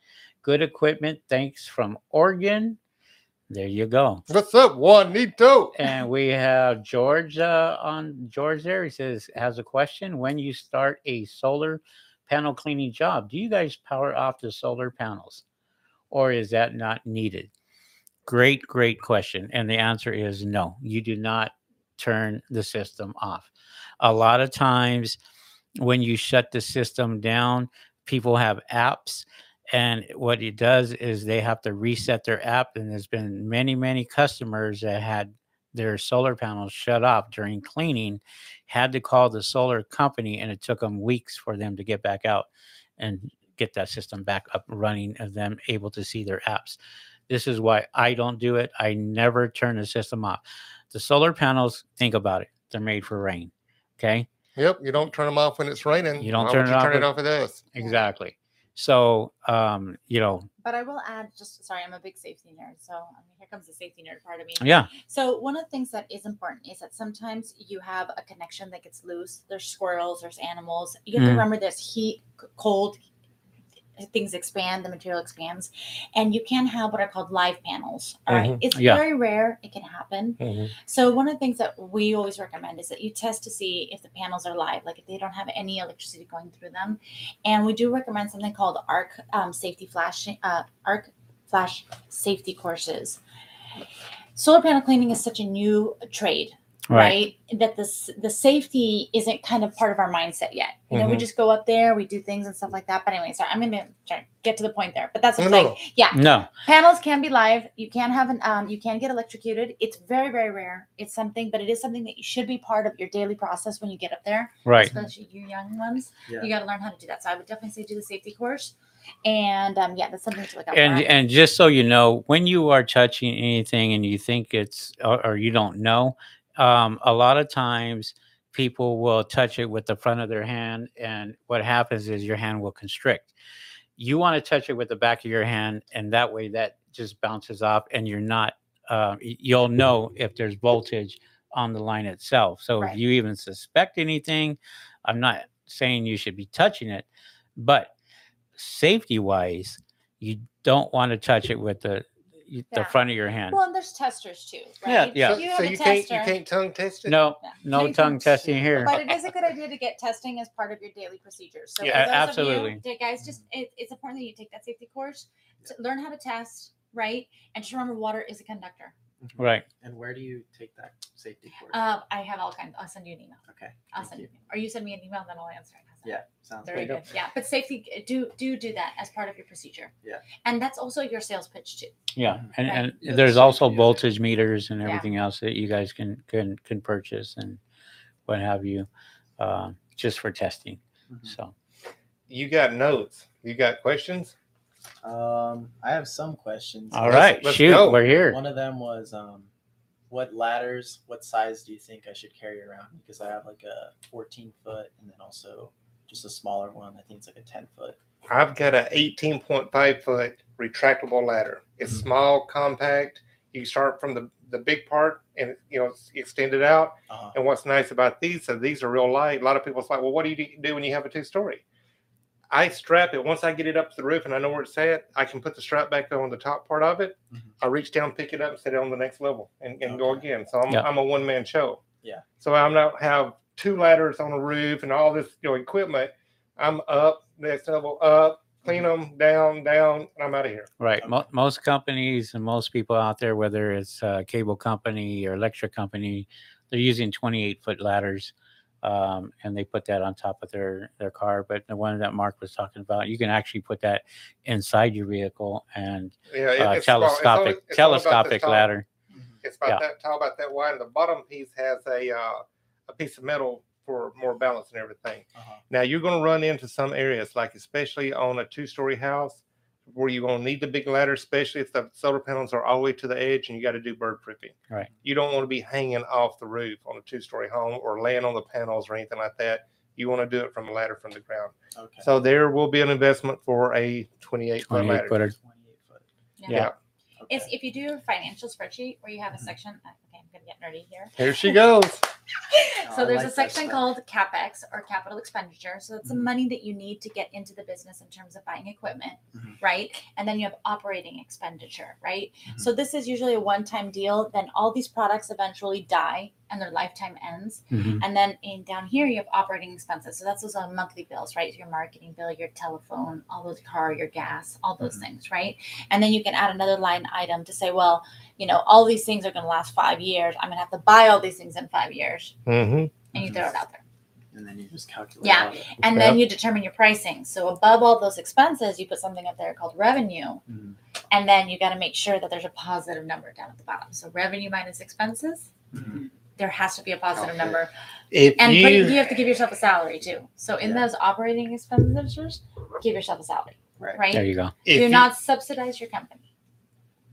good equipment. Thanks from Oregon. There you go. What's up, Juanito? And we have George uh, on George there. He says has a question. When you start a solar panel cleaning job, do you guys power off the solar panels, or is that not needed? Great, great question. And the answer is no. You do not turn the system off. A lot of times, when you shut the system down, people have apps and what it does is they have to reset their app and there's been many many customers that had their solar panels shut off during cleaning had to call the solar company and it took them weeks for them to get back out and get that system back up running and them able to see their apps this is why i don't do it i never turn the system off the solar panels think about it they're made for rain okay Yep. You don't turn them off when it's raining. You don't Why turn would it you off Turn it when- off at us. exactly so um you know But I will add, just sorry, I'm a big safety nerd. So I mean, here comes the safety nerd part of me. yeah So one of the things that is important is that sometimes you have a connection that gets loose. There's squirrels, there's animals. You have Mhm. to remember this heat, cold, things expand, the material expands, and you can have what are called live panels. All right, Mhm. it's Yeah. very rare. It can happen. So one of the things that we always recommend is that you test to see if the panels are live, like if they don't have any electricity going through them. And we do recommend something called ARC um, safety flash, uh, ARC flash safety courses. Solar panel cleaning is such a new trade, right, right? That the the safety isn't kind of part of our mindset yet. You know, we Mhm. just go up there, we do things and stuff like that. But anyway, sorry, I'm gonna try get to the point there. But that's what No, I'm no. Yeah, no panels can be live you can have an um you can get electrocuted it's very very rare it's something but it is something that you should be part of your daily process when you get up there right especially you young ones Yeah. you got to learn how to do that so i would definitely say do the safety course and um yeah that's something to look out and for and just so you know when you are touching anything and you think it's or, or you don't know um, a lot of times people will touch it with the front of their hand and what happens is your hand will constrict you want to touch it with the back of your hand and that way that just bounces off and you're not. Uh, you'll know if there's voltage on the line itself so Right. if you even suspect anything i'm not saying you should be touching it but safety wise you don't want to touch it with the y- the Yeah. front of your hand well and there's testers too Yeah, right yeah. So, If you so have a you can't you tester- can't tongue test it. no Yeah. no Tongue tongue testing here but it [LAUGHS] is a good idea to get testing as part of your daily procedures. So, for Yeah, those absolutely. Of you, that guys, just it, it's important that you take that safety course to learn how to test, right? And just remember, water is a conductor. right And where do you take that safety course? Uh, I have all kinds. I'll send you an email. okay. I'll thank send you. you. Or you send me an email, then I'll answer it. How's that? Yeah, sounds Very good. good. Yeah, but safety do do do that as part of your procedure. Yeah. And that's also your sales pitch too. yeah and, Right. and Yeah, there's also is voltage meters and Yeah. everything else that you guys can can can purchase and what have you uh, just for testing Mhm. so You got notes. You got questions. Um, I have some questions. all Let's- right let's shoot go. we're here One of them was, um, what ladders, what size do you think I should carry around? Because I have like a 14 foot and then also just a smaller one. I think it's like a 10 foot. I've got a 18.5 foot retractable ladder. It's Mhm. small, compact. You start from the, the big part and you know it's extended out. Uh-huh. And what's nice about these, so these are real light. A lot of people say, well, what do you do when you have a two story? I strap it once I get it up to the roof and I know where it's at. I can put the strap back on the top part of it. Mhm. I reach down, pick it up, and set it on the next level, and, and go again. So I'm, Yeah. I'm a one man show. Yeah. So I'm not have two ladders on a roof and all this you know equipment. I'm up, next level up, clean them down, down, and I'm out of here. right Mo- most companies and most people out there whether it's a cable company or electric company they're using 28 foot ladders um, and they put that on top of their their car. But the one that Mark was talking about, you can actually put that inside your vehicle and Yeah, it- uh, it's small. It's only- telescopic it's telescopic ladder. It's about Yeah. that tall, about that wide. and The bottom piece has a uh, a piece of metal for more balance and everything. Uh-huh. Now you're going to run into some areas, like especially on a two-story house, where you're going to need the big ladder, especially if the solar panels are all the way to the edge and you got to do bird proofing. Right. You don't want to be hanging off the roof on a two-story home or laying on the panels or anything like that. You want to do it from a ladder from the ground. Okay. So there will be an investment for a 28 foot ladder. footer. 28 foot. Yeah. Yeah. Okay. It's if you do a financial spreadsheet where you have a Mhm. section. uh, Okay, I'm gonna get nerdy here. Here she goes. [LAUGHS] Oh, so I there's like a section called capex or capital expenditure. So it's the Mhm. money that you need to get into the business in terms of buying equipment, Mhm. right? And then you have operating expenditure, right? Mhm. So this is usually a one-time deal. Then all these products eventually die and their lifetime ends. Mhm. And then in down here you have operating expenses. So that's those uh, monthly bills, right? Your marketing bill, your telephone, all those car, your gas, all those Mhm. things, right? And then you can add another line item to say, well, you know, all these things are going to last five years. I'm going to have to buy all these things in five years, hmm and you throw it out there. And then you just calculate. Yeah. all that. And then you determine your pricing. So above all those expenses, you put something up there called revenue, Mhm. and then you got to make sure that there's a positive number down at the bottom. So revenue minus expenses, Mhm. there has to be a positive Okay. number. If And you, but you have to give yourself a salary too. So in Yeah. those operating expenditures, give yourself a salary, Right. right? There you go. if Do you- not subsidize your company.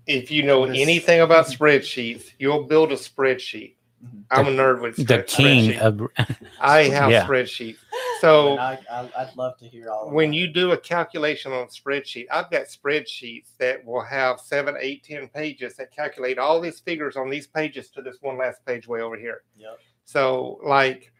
If you know This- anything about spreadsheets, you'll build a spreadsheet. Mhm. I'm a nerd with The spread- king of [LAUGHS] I have Yeah. spreadsheets. So I, I, I'd love to hear all. of when that. you do a calculation on a spreadsheet, I've got spreadsheets that will have seven, eight, ten pages that calculate all these figures on these pages to this one last page way over here. Yep. So like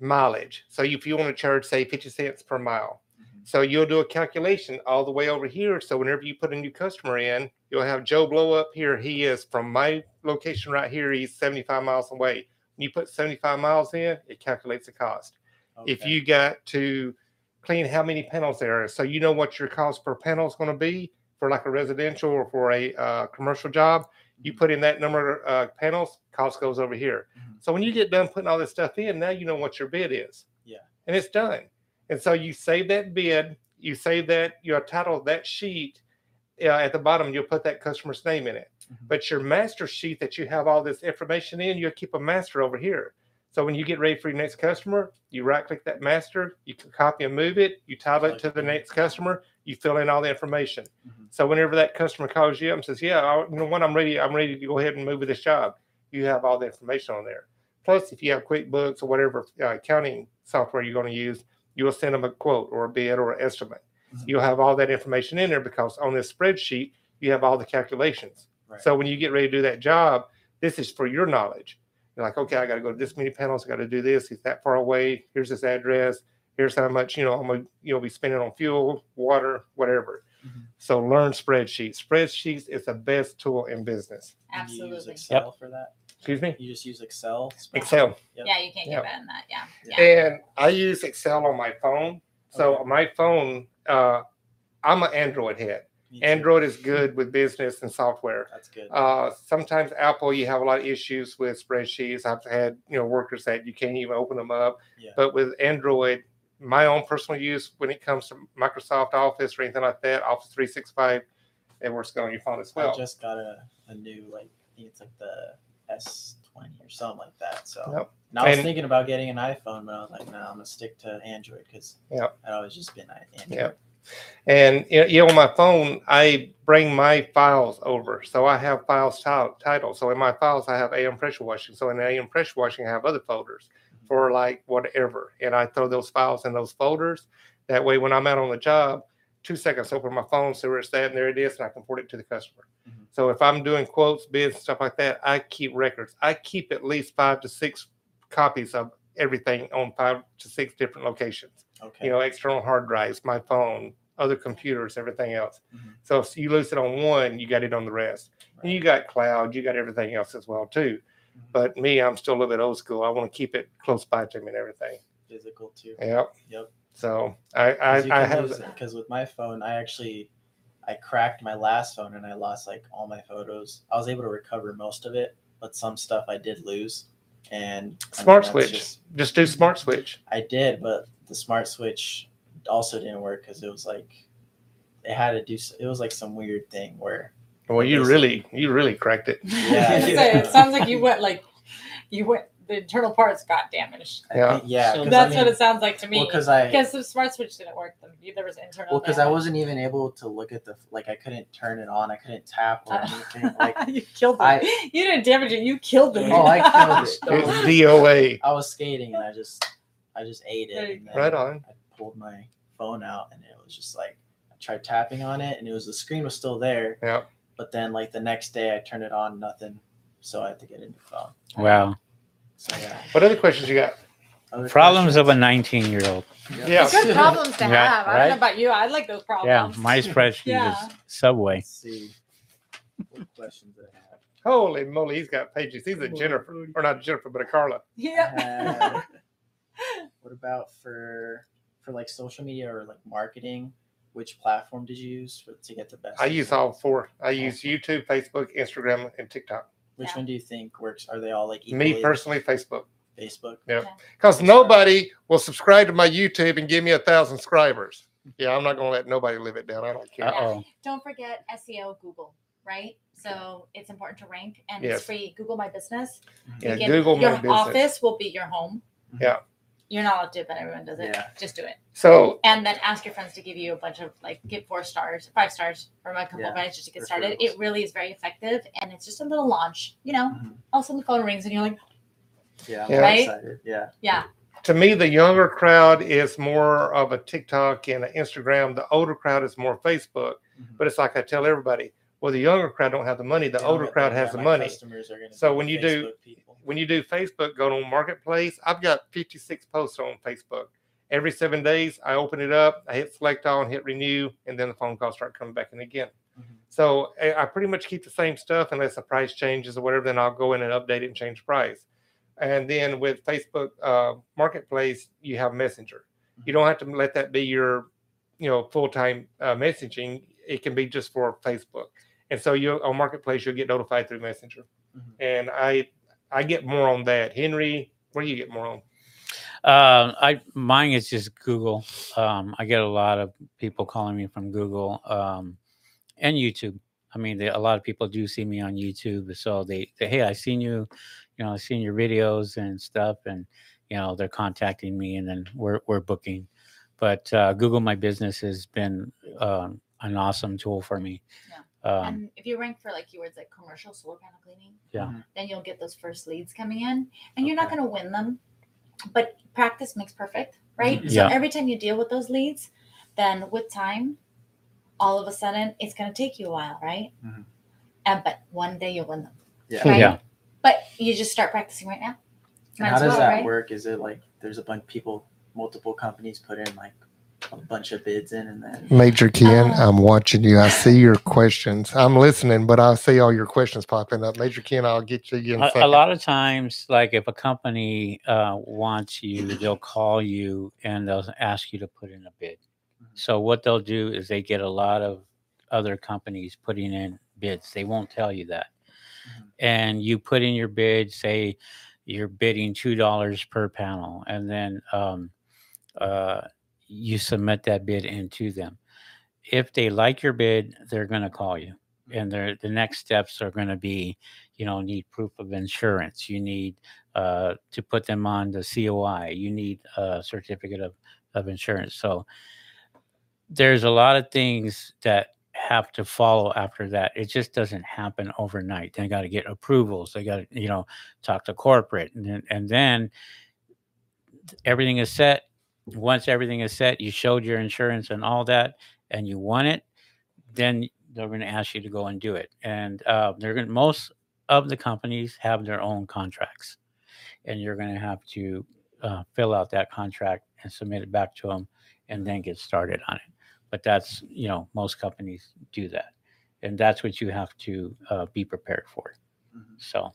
mileage. So if you want to charge say 50 cents per mile. So you'll do a calculation all the way over here. So whenever you put a new customer in, you'll have Joe Blow up here. He is from my location right here. He's 75 miles away. When you put 75 miles in, it calculates the cost. If you got to clean how many panels there are, so you know what your cost per panel is going to be for like a residential or for a uh, commercial job, you Mhm. put in that number of uh, panels, cost goes over here. Mhm. So when you get done putting all this stuff in, now you know what your bid is. Yeah. And it's done. And so you save that bid, you save that your title that sheet. Uh, at the bottom, you'll put that customer's name in it. Mhm. But your master sheet that you have all this information in, you'll keep a master over here. So when you get ready for your next customer, you right click that master, you can copy and move it, you title it to the next customer, you fill in all the information. Mhm. So whenever that customer calls you up and says, "Yeah, I, you know what, I'm ready, I'm ready to go ahead and move with this job," you have all the information on there. Plus, if you have QuickBooks or whatever uh, accounting software you're going to use, you will send them a quote or a bid or an estimate. Mhm. You'll have all that information in there because on this spreadsheet you have all the calculations. Right. So when you get ready to do that job, this is for your knowledge. You're like, okay, I got to go to this many panels. I got to do this. It's that far away. Here's his address. Here's how much you know I'm gonna you know be spending on fuel, water, whatever. Mhm. So learn spreadsheets. Spreadsheets is the best tool in business. And you use Absolutely. Excel for that. Excuse me. You just use Excel. spreadsheet? Excel. Yep. Yeah, you can't Yeah. get better than that. Yeah. Yeah. Yeah. And I use Excel on my phone. So Okay. my phone, uh, I'm an Android head. Android is good with business and software. That's good. Uh, sometimes Apple, you have a lot of issues with spreadsheets. I've had you know workers that you can't even open them up. Yeah. But with Android, my own personal use when it comes to Microsoft Office or anything like that, Office 365, it works good on your phone as well. I well. just got a, a new like I think it's like the S twenty or something like that. So Yep. now I was And- thinking about getting an iPhone, but I was like, no, I'm gonna stick to Android because Yep. I've always just been an Android. Yep. And you know, on my phone, I bring my files over. So I have files titled. titled. So in my files, I have AM pressure washing. So in AM pressure washing, I have other folders for like whatever. And I throw those files in those folders. That way, when I'm out on the job, two seconds, open my phone, see where it's at, and there it is, and I can forward it to the customer. Mhm. So if I'm doing quotes, bids, stuff like that, I keep records. I keep at least five to six copies of everything on five to six different locations Okay. you know, external hard drives, my phone, other computers, everything else. Mhm. So if you lose it on one, you got it on the rest. And you got cloud, you got everything else as well too. Mhm. But me, I'm still a little bit old school. I want to keep it close by to me and everything. Physical too. Yep. Yep. So I I, I have because with my phone, I actually I cracked my last phone and I lost like all my photos. I was able to recover most of it, but some stuff I did lose. And I mean, Smart switch. just- Just do smart switch. I did, but the smart switch also didn't work because it was like it had to do. s- It was like some weird thing where Well, you really, you really cracked it. Yeah. [LAUGHS] I was gonna say, it sounds like you went like you went the internal parts got damaged. Yeah. yeah, So 'cause That's I what it sounds like to me. well, because I because the smart switch didn't work. Then there was internal. well, because I wasn't even able to look at the like I couldn't turn it on. I couldn't tap or Uh, anything. [LAUGHS] Like you killed it. I- you didn't damage it. You killed it. oh, I killed it. [LAUGHS] It's DOA. I was skating and I just I just ate it. And Right on. I pulled my phone out and it was just like I tried tapping on it and it was the screen was still there. Yeah. But then like the next day I turned it on, nothing. So I had to get a new phone. Wow. So yeah. What other questions you got? Other Problems of a 19 year old. Yeah. Good problems to Yeah, have. I don't know about you. I like those problems. Yeah. problems. My [LAUGHS] spreadsheet Yeah. is Subway. Let's see. What questions I have. Holy moly, he's got pages. He's a Jennifer, or not Jennifer, but a Carla. Yeah. Uh, [LAUGHS] what about for for like social media or like marketing? Which platform did you use for, to get the best? I use all four. I use YouTube, Facebook, Instagram, and TikTok. Which Yeah. one do you think works? Are they all like Me personally, Facebook. Facebook? Yeah. Because nobody will subscribe to my YouTube and give me a thousand subscribers. Yeah, I'm not going to let nobody live it down. I don't care. Don't forget SEO Google, right? So it's important to rank and Yes. it's free. Google My Business. Mm-hmm. Yeah, You get- Google your My Business. office will be your home. Yeah. You're not allowed to, but everyone does it. Yeah. Just do it. So And then ask your friends to give you a bunch of like get four stars, five stars from a couple Yeah, of minutes just to get started. referrals. It really is very effective and it's just a little launch, you know. Mhm. All of a sudden the phone rings and you're like, Yeah, I'm Yeah. Right? excited. Yeah. yeah, to me, the younger crowd is more of a TikTok and an Instagram. The older crowd is more Facebook. Mhm. But it's like I tell everybody, well, the younger crowd don't have the money. The Yeah, older but crowd yeah, has the money. Customers are gonna So when you do- people. When you do Facebook, go to Marketplace. I've got 56 posts on Facebook. Every seven days, I open it up, I hit select all, and hit renew, and then the phone calls start coming back in again. Mhm. So I I pretty much keep the same stuff unless the price changes or whatever. Then I'll go in and update it and change price. And then with Facebook uh, Marketplace, you have Messenger. You don't have to let that be your, you know, full time uh, messaging. It can be just for Facebook. And so you on Marketplace, you'll get notified through Messenger Mhm. and I I get more on that. Henry, what do you get more on? Uh, I mine is just Google. Um, I get a lot of people calling me from Google um, and YouTube. I mean, they, a lot of people do see me on YouTube, so they, they hey, I seen you, you know, I seen your videos and stuff, and you know, they're contacting me, and then we're we're booking. But uh, Google My Business has been um, an awesome tool for me. Um, and if you rank for like keywords like commercial solar panel cleaning, Yeah. Mhm. then you'll get those first leads coming in, and you're not going to win them, but practice makes perfect, right? Mhm. So every time you deal with those leads, then with time, all of a sudden it's going to take you a while, right? Mhm. And but one day you'll win them, Yeah. right? Yeah. But you just start practicing right now. Might how does well, that right? work? Is it like there's a bunch of people, multiple companies put in like a bunch of bids in, and then Major Ken, Uh, I'm watching you. I see your questions. I'm listening, but I see all your questions popping up. Major Ken, I'll get you in a a, second. lot of times like if a company uh, wants you they'll call you and they'll ask you to put in a bid Mhm. so what they'll do is they get a lot of other companies putting in bids they won't tell you that Mhm. and you put in your bid say you're bidding two dollars per panel and then um, uh, you submit that bid into them. If they like your bid they're going to call you and the next steps are going to be you know need proof of insurance you need uh, to put them on the coi you need a certificate of, of insurance. So there's a lot of things that have to follow after that. It just doesn't happen overnight. They got to get approvals they got to you know talk to corporate and and then everything is set once everything is set you showed your insurance and all that and you won it then they're going to ask you to go and do it. And uh, they're going most of the companies have their own contracts, and you're going to have to uh, fill out that contract and submit it back to them, and then get started on it. But that's you know most companies do that, and that's what you have to uh, be prepared for. Mhm. So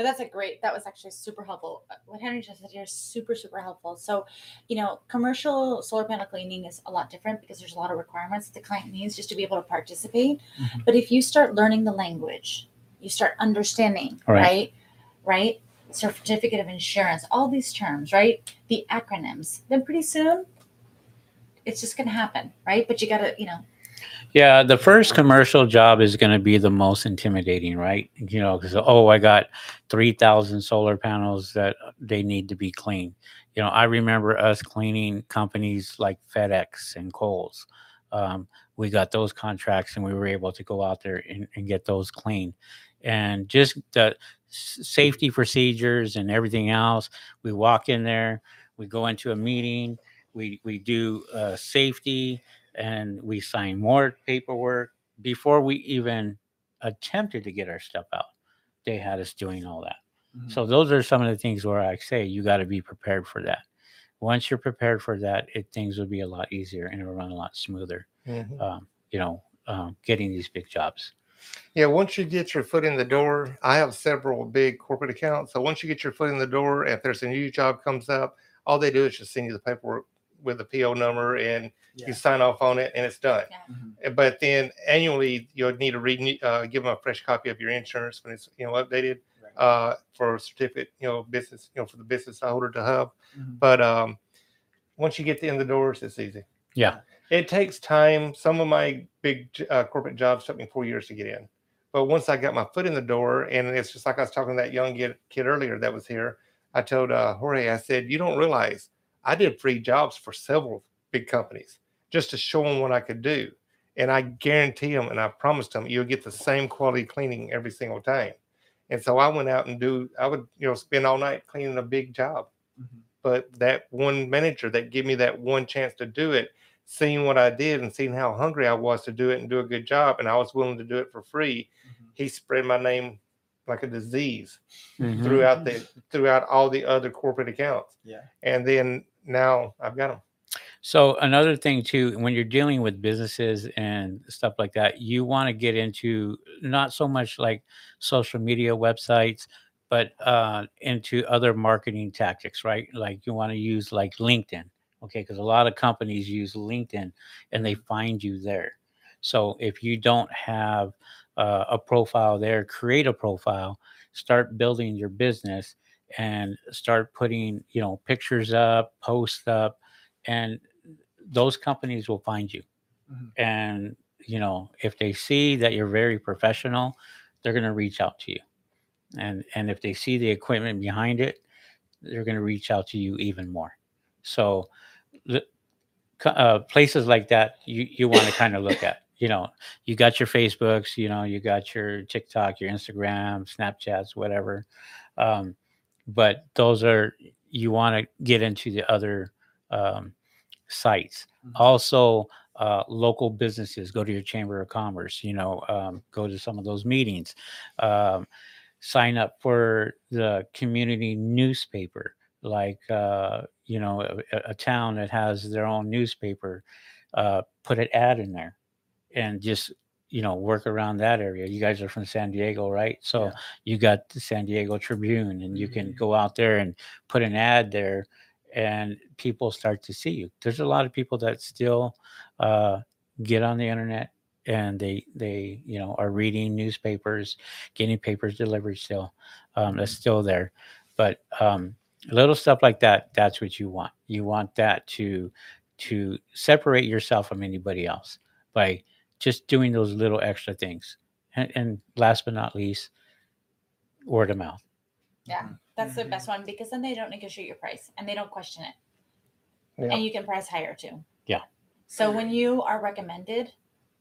But that's a great. That was actually super helpful. Uh, What Henry just said here is super super helpful. So, you know, commercial solar panel cleaning is a lot different because there's a lot of requirements the client needs just to be able to participate. Mhm. But if you start learning the language, you start understanding, Right. right? Right. certificate of insurance, all these terms, right? The acronyms. Then pretty soon, it's just gonna happen, right? But you gotta, you know, Yeah, the first commercial job is going to be the most intimidating, right? You know, because oh, I got three thousand solar panels that they need to be cleaned. You know, I remember us cleaning companies like FedEx and Kohl's. Um, we got those contracts, and we were able to go out there and, and get those cleaned. And just the safety procedures and everything else. We walk in there, we go into a meeting, we we do uh, safety and we signed more paperwork before we even attempted to get our stuff out. They had us doing all that. Mhm. So those are some of the things where I say you got to be prepared for that. Once you're prepared for that, it things will be a lot easier and it'll run a lot smoother. Mhm. Um, you know, um, getting these big jobs. Yeah, once you get your foot in the door, I have several big corporate accounts. So once you get your foot in the door, if there's a new job comes up, all they do is just send you the paperwork with the PO number and Yeah. you sign off on it and it's done. Mhm. Uh, But then annually, you'll need to renew, uh, give them a fresh copy of your insurance when it's you know updated Right. uh, for a certificate, you know, business, you know, for the business holder to have. Mhm. But um, once you get in the doors, it's easy. Yeah. It takes time. Some of my big uh, corporate jobs took me four years to get in. But once I got my foot in the door, and it's just like I was talking to that young kid, kid earlier that was here, I told uh, Jorge, I said, You don't realize I did free jobs for several big companies just to show them what I could do. And I guarantee them and I promised them you'll get the same quality cleaning every single time. And so I went out and do, I would, you know, spend all night cleaning a big job Mhm. but that one manager that gave me that one chance to do it, seeing what I did and seeing how hungry I was to do it and do a good job, and I was willing to do it for free, Mhm. he spread my name like a disease Mhm. throughout the throughout all the other corporate accounts. Yeah. And then now I've got them. So another thing too, when you're dealing with businesses and stuff like that, you want to get into not so much like social media websites, but uh, into other marketing tactics, right? Like you want to use like LinkedIn, okay? Because a lot of companies use LinkedIn and they find you there. So if you don't have uh, a profile there, create a profile, start building your business, and start putting you know pictures up, posts up, and those companies will find you. Mhm. And you know, if they see that you're very professional, they're going to reach out to you. And and if they see the equipment behind it, they're going to reach out to you even more. So, the, uh, places like that, you you want to [COUGHS] kind of look at. You know, you got your Facebooks, you know, you got your TikTok, your Instagram, Snapchats, whatever. Um, but those are you want to get into the other um, sites. Mhm. Also, uh, local businesses. Go to your chamber of commerce. You know, um, go to some of those meetings. Um, sign up for the community newspaper, like uh, you know, a, a- a town that has their own newspaper. Uh, put an ad in there, and just you know work around that area. You guys are from San Diego, right? So Yeah. you got the San Diego Tribune, and you can Mhm. go out there and put an ad there and people start to see you. There's a lot of people that still uh, get on the internet and they they you know are reading newspapers, getting papers delivered still. Um, that's still there, but um, little stuff like that. That's what you want. You want that to to separate yourself from anybody else by just doing those little extra things. And, and last but not least, word of mouth. Yeah, that's the Mhm. best one because then they don't negotiate your price and they don't question it. Yeah. And you can price higher too. Yeah. So when you are recommended,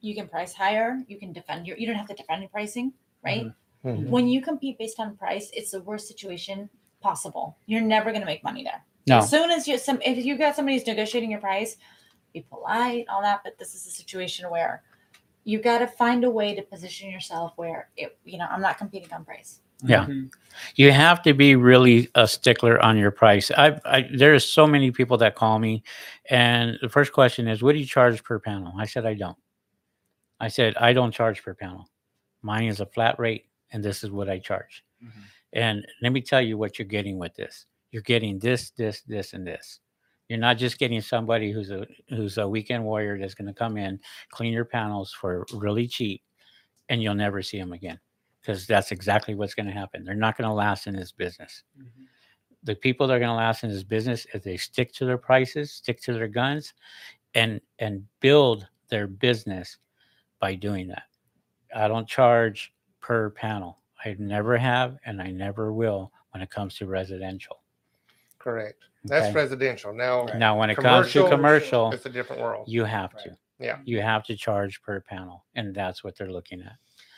you can price higher. You can defend your. You don't have to defend your pricing, right? Mhm. When you compete based on price, it's the worst situation possible. You're never going to make money there. No, As soon as you some, if you got somebody who's negotiating your price, be polite, all that. But this is a situation where you got to find a way to position yourself where it. You know, I'm not competing on price. Yeah. Mhm. you have to be really a stickler on your price. I've, I there's so many people that call me, and the first question is, "What do you charge per panel?" I said, "I don't." I said, "I don't charge per panel. Mine is a flat rate, and this is what I charge." Mhm. And let me tell you what you're getting with this. You're getting this, this, this, and this. You're not just getting somebody who's a who's a weekend warrior that's going to come in, clean your panels for really cheap, and you'll never see them again because that's exactly what's going to happen. They're not going to last in this business. Mhm. The people that are going to last in this business, if they stick to their prices, stick to their guns, and and build their business by doing that. I don't charge per panel. I never have, and I never will when it comes to residential. Correct. That's Okay? residential. Now, Now, when it comes to Commercial, commercial, it's a different world. you have Right. to. Yeah. You have to charge per panel, and that's what they're looking at.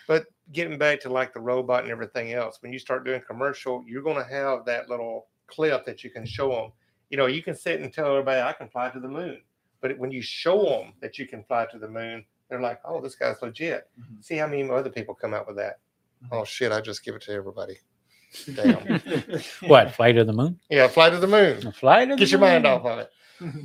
But getting back to like the robot and everything else, when you start doing commercial, you're going to have that little clip that you can show them. You know, you can sit and tell everybody, I can fly to the moon. But when you show them that you can fly to the moon, they're like, oh, this guy's legit. Mhm. See how many other people come out with that. Mhm. Oh, shit, I just give it to everybody. Damn. [LAUGHS] What? Flight to the moon? yeah, flight to the moon. Fly to the Get your mind off of it.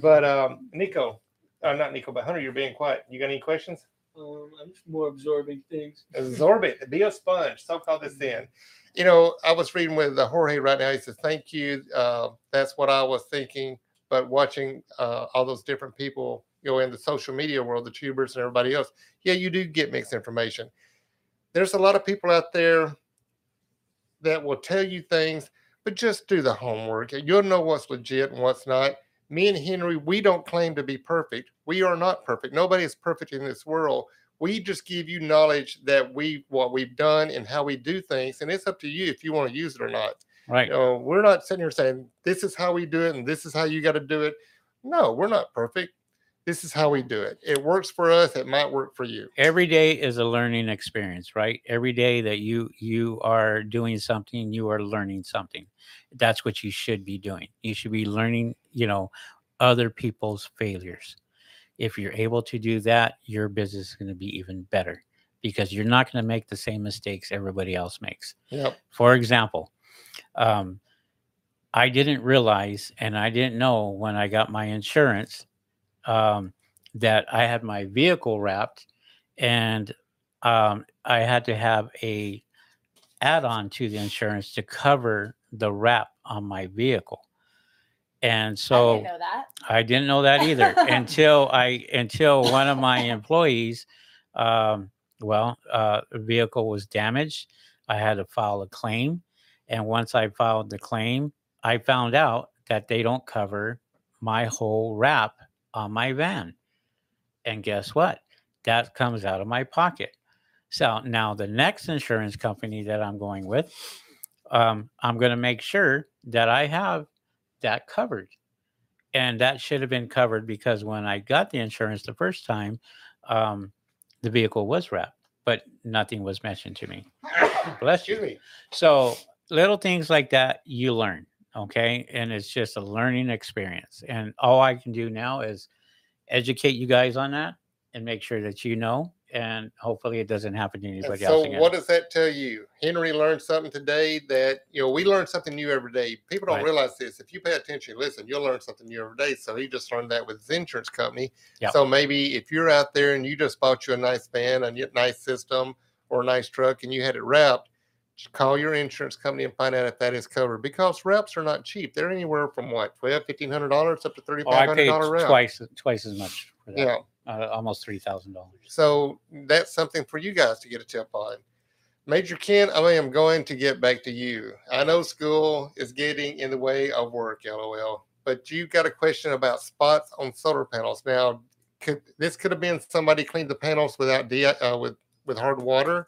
But um, Nico, uh, not Nico, but Hunter, you're being quiet. You got any questions? Um, I'm just more absorbing things. absorb it be a sponge soak all this in you know i was reading with uh, jorge right now he says thank you uh, that's what i was thinking but watching uh, all those different people you know in the social media world the tubers and everybody else yeah you do get mixed information there's a lot of people out there that will tell you things but just do the homework. You'll know what's legit and what's not. Me and henry we don't claim to be perfect. We are not perfect. Nobody is perfect in this world. We just give you knowledge that we what we've done and how we do things and it's up to you if you want to use it or not. Right. you know we're not sitting here saying this is how we do it and this is how you got to do it. No we're not perfect this is how we do it it works for us it might work for you Every day is a learning experience, right? Every day that you you are doing something, you are learning something. That's what you should be doing. You should be learning, you know, other people's failures. If you're able to do that, your business is going to be even better because you're not going to make the same mistakes everybody else makes. yep For example, um, I didn't realize and I didn't know when I got my insurance um, that I had my vehicle wrapped and um, I had to have a add-on to the insurance to cover the wrap on my vehicle. And I so didn't know that. I didn't know that either [LAUGHS] until I until one of my employees, um, well, uh, the vehicle was damaged. I had to file a claim, and once I filed the claim, I found out that they don't cover my whole wrap on my van. And guess what? That comes out of my pocket. So now the next insurance company that I'm going with, um, I'm going to make sure that I have that covered and that should have been covered because when I got the insurance the first time, um, the vehicle was wrapped, but nothing was mentioned to me. [COUGHS] Bless you. me So little things like that you learn, okay, and it's just a learning experience. And all I can do now is educate you guys on that and make sure that you know, and hopefully it doesn't happen to anybody so else again. what does that tell you henry learned something today that you know we learn something new every day people don't Right. realize this if you pay attention listen you'll learn something new every day so he just learned that with his insurance company Yep. so maybe if you're out there and you just bought you a nice van a nice system or a nice truck and you had it wrapped call your insurance company and find out if that is covered because reps are not cheap they're anywhere from what 12 1500 dollars up to oh, I 3500 paid dollar wrap twice twice as much for that. yeah Uh, almost three thousand dollars. so that's something for you guys to get a tip on. Major Ken, I am going to get back to you. I know school is getting in the way of work, lol. But you got a question about spots on solar panels. Now, could this could have been somebody cleaned the panels without de- uh, with with hard water,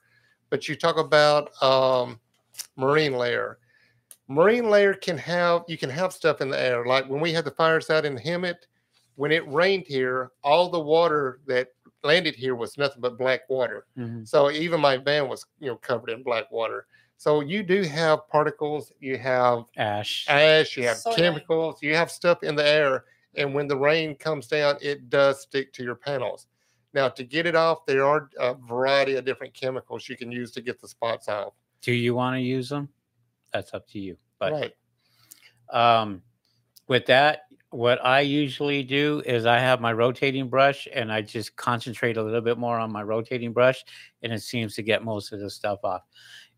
but you talk about um, marine layer. Marine layer can have you can have stuff in the air. Like when we had the fires out in Hemet, when it rained here, all the water that landed here was nothing but black water. So even my van was, you know, covered in black water. So you do have particles, you have Ash. ash, you have Soil. chemicals, you have stuff in the air, and when the rain comes down, it does stick to your panels. Now, to get it off, there are a variety of different chemicals you can use to get the spots off. Do you want to use them? That's up to you. But right. um, with that, what I usually do is I have my rotating brush and I just concentrate a little bit more on my rotating brush, and it seems to get most of the stuff off.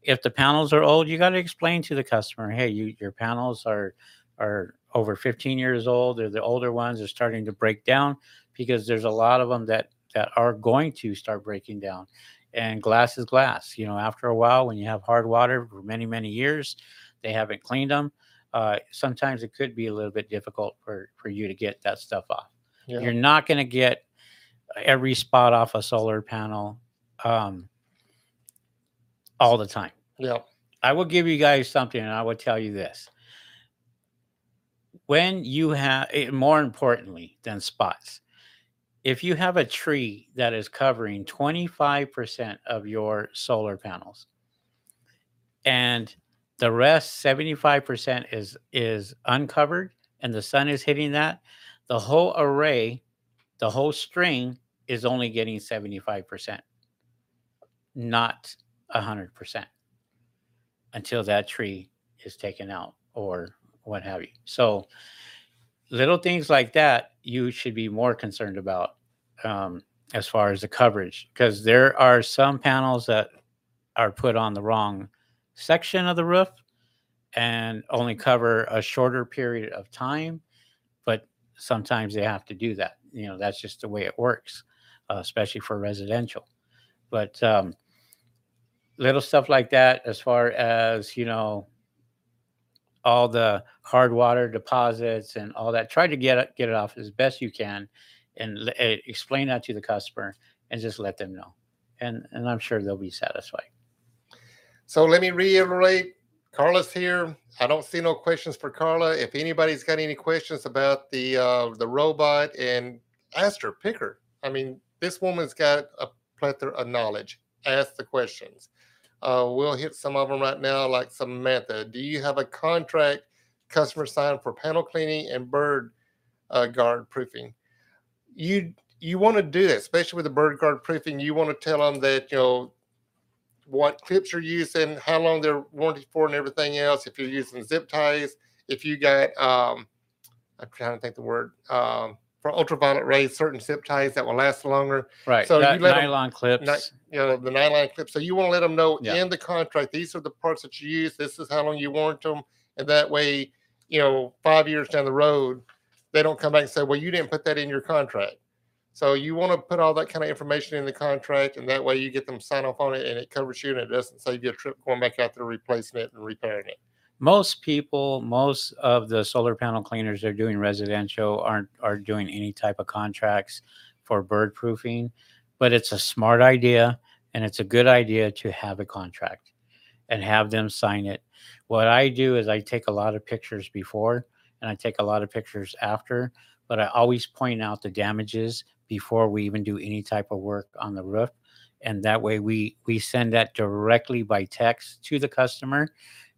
If the panels are old, you got to explain to the customer, hey, you your panels are are over 15 years old, or the older ones are starting to break down because there's a lot of them that that are going to start breaking down. And glass is glass. You know, after a while, when you have hard water for many, many years, they haven't cleaned them. Uh, sometimes it could be a little bit difficult for, for you to get that stuff off. Yeah. You're not going to get every spot off a solar panel um, all the time. Yeah. I will give you guys something, and I will tell you this. When you have, eh, more importantly than spots, if you have a tree that is covering 25% of your solar panels and the rest 75% is is uncovered and the sun is hitting that the whole array the whole string is only getting 75% not 100% until that tree is taken out or what have you. So little things like that you should be more concerned about um, as far as the coverage because there are some panels that are put on the wrong section of the roof and only cover a shorter period of time but sometimes they have to do that. You know that's just the way it works uh, especially for residential. But um, little stuff like that as far as you know all the hard water deposits and all that try to get it get it off as best you can and eh, explain that to the customer and just let them know and and i'm sure they'll be satisfied So let me reiterate, Carla's here. I don't see no questions for Carla. If anybody's got any questions about the uh, the robot and ask her, pick her. I mean, this woman's got a plethora of knowledge. Ask the questions. Uh, we'll hit some of them right now, like Samantha. Do you have a contract customer signed for panel cleaning and bird uh, guard proofing? You you want to do that, especially with the bird guard proofing. You want to tell them that you know what clips you're using, how long they're warranty for, and everything else. If you're using zip ties, if you got, um, I'm trying to think the word, um, for ultraviolet rays, certain zip ties that will last longer. right So That you let nylon clips You know, the nylon clips. So you want to let them know Yeah. in the contract, these are the parts that you use. This is how long you warrant them. And that way, you know, five years down the road, they don't come back and say, well, you didn't put that in your contract. So you want to put all that kind of information in the contract, and that way you get them sign off on it, and it covers you, and it doesn't save you a trip going back out there replacing it and repairing it. Most people most of the solar panel cleaners are doing residential aren't are doing any type of contracts for bird proofing but it's a smart idea and it's a good idea to have a contract and have them sign it. What i do is i take a lot of pictures before and i take a lot of pictures after but i always point out the damages before we even do any type of work on the roof. And that way we we send that directly by text to the customer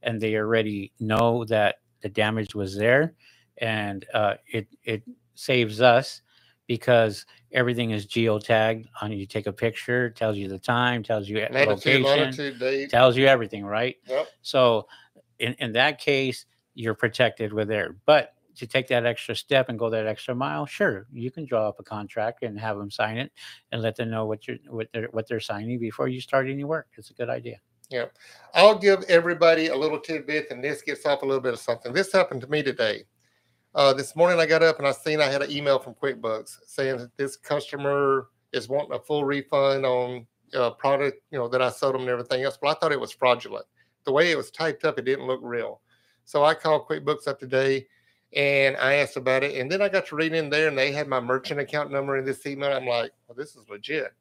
and they already know that the damage was there. And uh, it it saves us because everything is geotagged on you take a picture tells you the time tells you Latitude, location date. tells you everything right? Yep. so in, in that case you're protected with there but to take that extra step and go that extra mile sure you can draw up a contract and have them sign it and let them know what you're what they're what they're signing before you start any work. It's a good idea I'll give everybody a little tidbit, and this gets off a little bit of something. This happened to me today. Uh, this morning, I got up and I seen I had an email from QuickBooks saying that this customer is wanting a full refund on uh, product, you know, that I sold them and everything else. But I thought it was fraudulent. The way it was typed up, it didn't look real. So I called QuickBooks up today and I asked about it. And then I got to read in there, and they had my merchant account number in this email. I'm like, well, this is legit.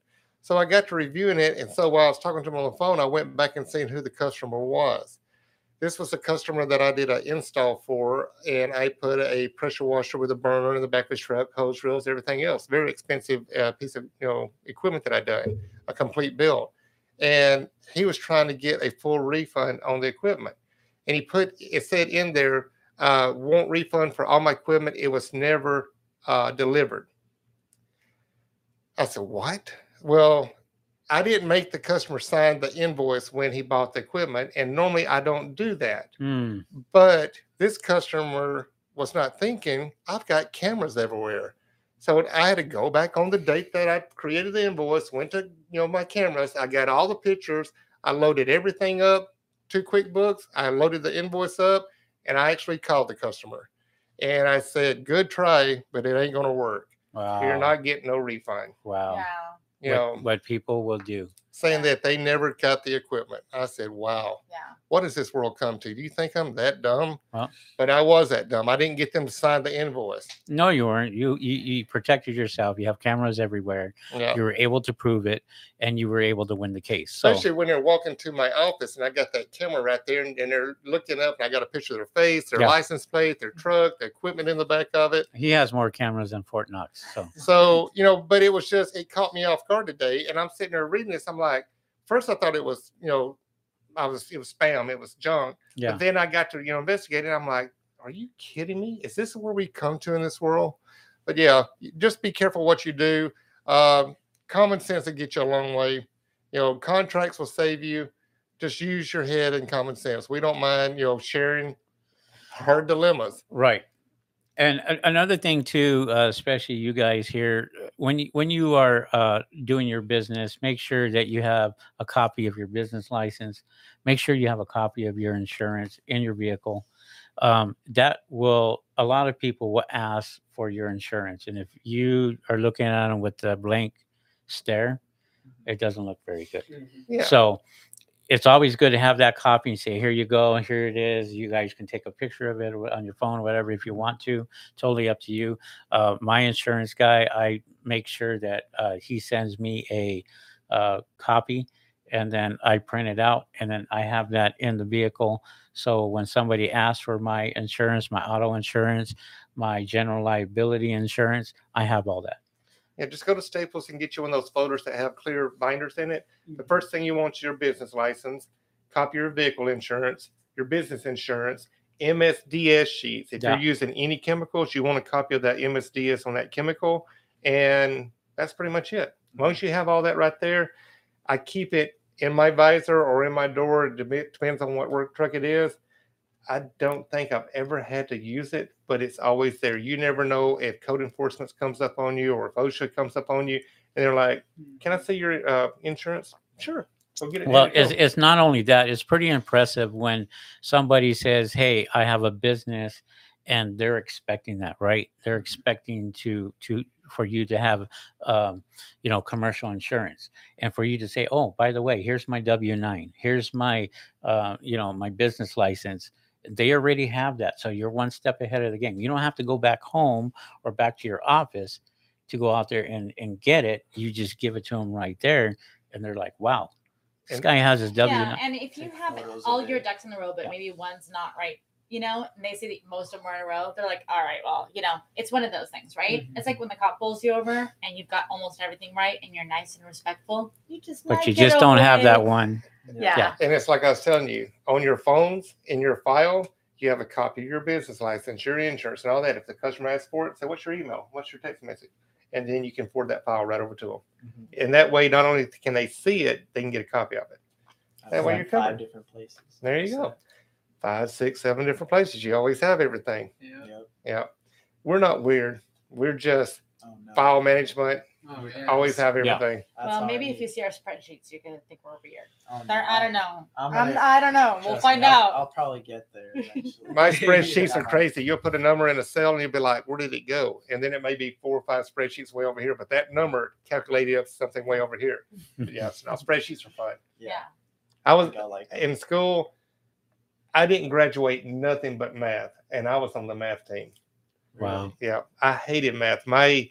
So I got to reviewing it, and so while I was talking to him on the phone, I went back and seen who the customer was. This was a customer that I did an install for, and I put a pressure washer with a burner in the back of his truck, hose reels, everything else. Very expensive uh, piece of you know equipment that I done, a complete build. And he was trying to get a full refund on the equipment, and he put it said in there, uh, "Won't refund for all my equipment. It was never uh, delivered." I said, "What?" Well, I didn't make the customer sign the invoice when he bought the equipment, and normally I don't do that. Hmm. But this customer was not thinking, I've got cameras everywhere. So I had to go back on the date that I created the invoice, went to you know my cameras, I got all the pictures, I loaded everything up to QuickBooks, I loaded the invoice up, and I actually called the customer. And I said, Good try, but it ain't gonna work. wow You're not getting no refund. wow Wow. You what, know, what people will do saying Yeah. that they never got the equipment. I said, wow, Yeah. what does this world come to? Do you think I'm that dumb? Well- but I was that dumb. I didn't get them to sign the invoice. No, you weren't. You, you you protected yourself. You have cameras everywhere. Yeah. You were able to prove it, and you were able to win the case. So Especially when they're walking to my office and I got that camera right there and, and they're looking up and I got a picture of their face, their Yeah. license plate, their truck, the equipment in the back of it. he has more cameras than Fort Knox. So So, you know, but it was just, it caught me off guard today. And I'm sitting there reading this. I'm like, first I thought it was, you know, I was, it was spam, it was junk. yeah, But then I got to, you know, investigate it. I'm like, are you kidding me? Is this where we come to in this world? But yeah, just be careful what you do. Um, common sense will get you a long way. You know, contracts will save you. Just use your head and common sense. We don't mind, you know, sharing hard dilemmas. right. And a- another thing too, uh, especially you guys here, when you when you are uh, doing your business, make sure that you have a copy of your business license. Make sure you have a copy of your insurance in your vehicle. Um, that will a lot of people will ask for your insurance, and if you are looking at them with a blank stare, it doesn't look very good. Yeah. So it's always good to have that copy and say, here you go, here it is. You guys can take a picture of it on your phone, whatever, if you want to. Totally up to you. Uh, my insurance guy, I make sure that uh, he sends me a uh, copy and then I print it out and then I have that in the vehicle. So when somebody asks for my insurance, my auto insurance, my general liability insurance, I have all that. Yeah, just go to Staples and get you one of those folders that have clear binders in it. The mm-hmm. first thing you want is your business license, copy of your vehicle insurance, your business insurance, MSDS sheets. If Yeah. you're using any chemicals, you want a copy of that MSDS on that chemical. And that's pretty much it. Once you have all that right there, I keep it in my visor or in my door. It depends on what work truck it is. I don't think I've ever had to use it, but it's always there. You never know if code enforcement comes up on you or if OSHA comes up on you and they're like, "Can I see your uh, insurance?" Sure, go get it. Well, it's, it's not only that, it's pretty impressive when somebody says, Hey, I have a business and they're expecting that, right? They're expecting to, to, for you to have, um, you know, commercial insurance and for you to say, Oh, by the way, here's my W nine, here's my, uh, you know, my business license. They already have that. So you're one step ahead of the game. You don't have to go back home or back to your office to go out there and, and get it. You just give it to them right there. And they're like, wow, this guy has his W. yeah, and if you have all your ducks in a row, but Yeah. maybe one's not right, you know, and they see that most of them are in a row, they're like, all right, well, you know, it's one of those things, right? Mm-hmm. It's like when the cop pulls you over and you've got almost everything right and you're nice and respectful, you just but let you just don't have that one. Yeah. Yeah. and it's like I was telling you on your phones in your file. You have a copy of your business license, your insurance, and all that. If the customer asks for it, say, "What's your email? What's your text message?" And then you can forward that file right over to them. Mhm. And that way, not only can they see it, they can get a copy of it. I've That way you're covered. five covered. different places. There you So, go. Five, six, seven different places. You always have everything. Yeah. Yep. Yeah. We're not weird. We're just Oh, no. file management. Oh, yeah. Always have Yeah. everything. That's well, maybe if you see our spreadsheets, you're gonna think we're weird. Oh, no, I don't know. I'm I'm, gonna- I don't know. We'll trust find me, I'll- out. I'll probably get there. eventually. My [LAUGHS] spreadsheets are crazy. You'll put a number in a cell and you'll be like, where did it go? And then it may be four or five spreadsheets way over here, but that number calculated up something way over here. [LAUGHS] But yeah, now spreadsheets are fun. yeah. I was think I like in school, I didn't graduate nothing but math, and I was on the math team. Wow. Yeah, I hated math. My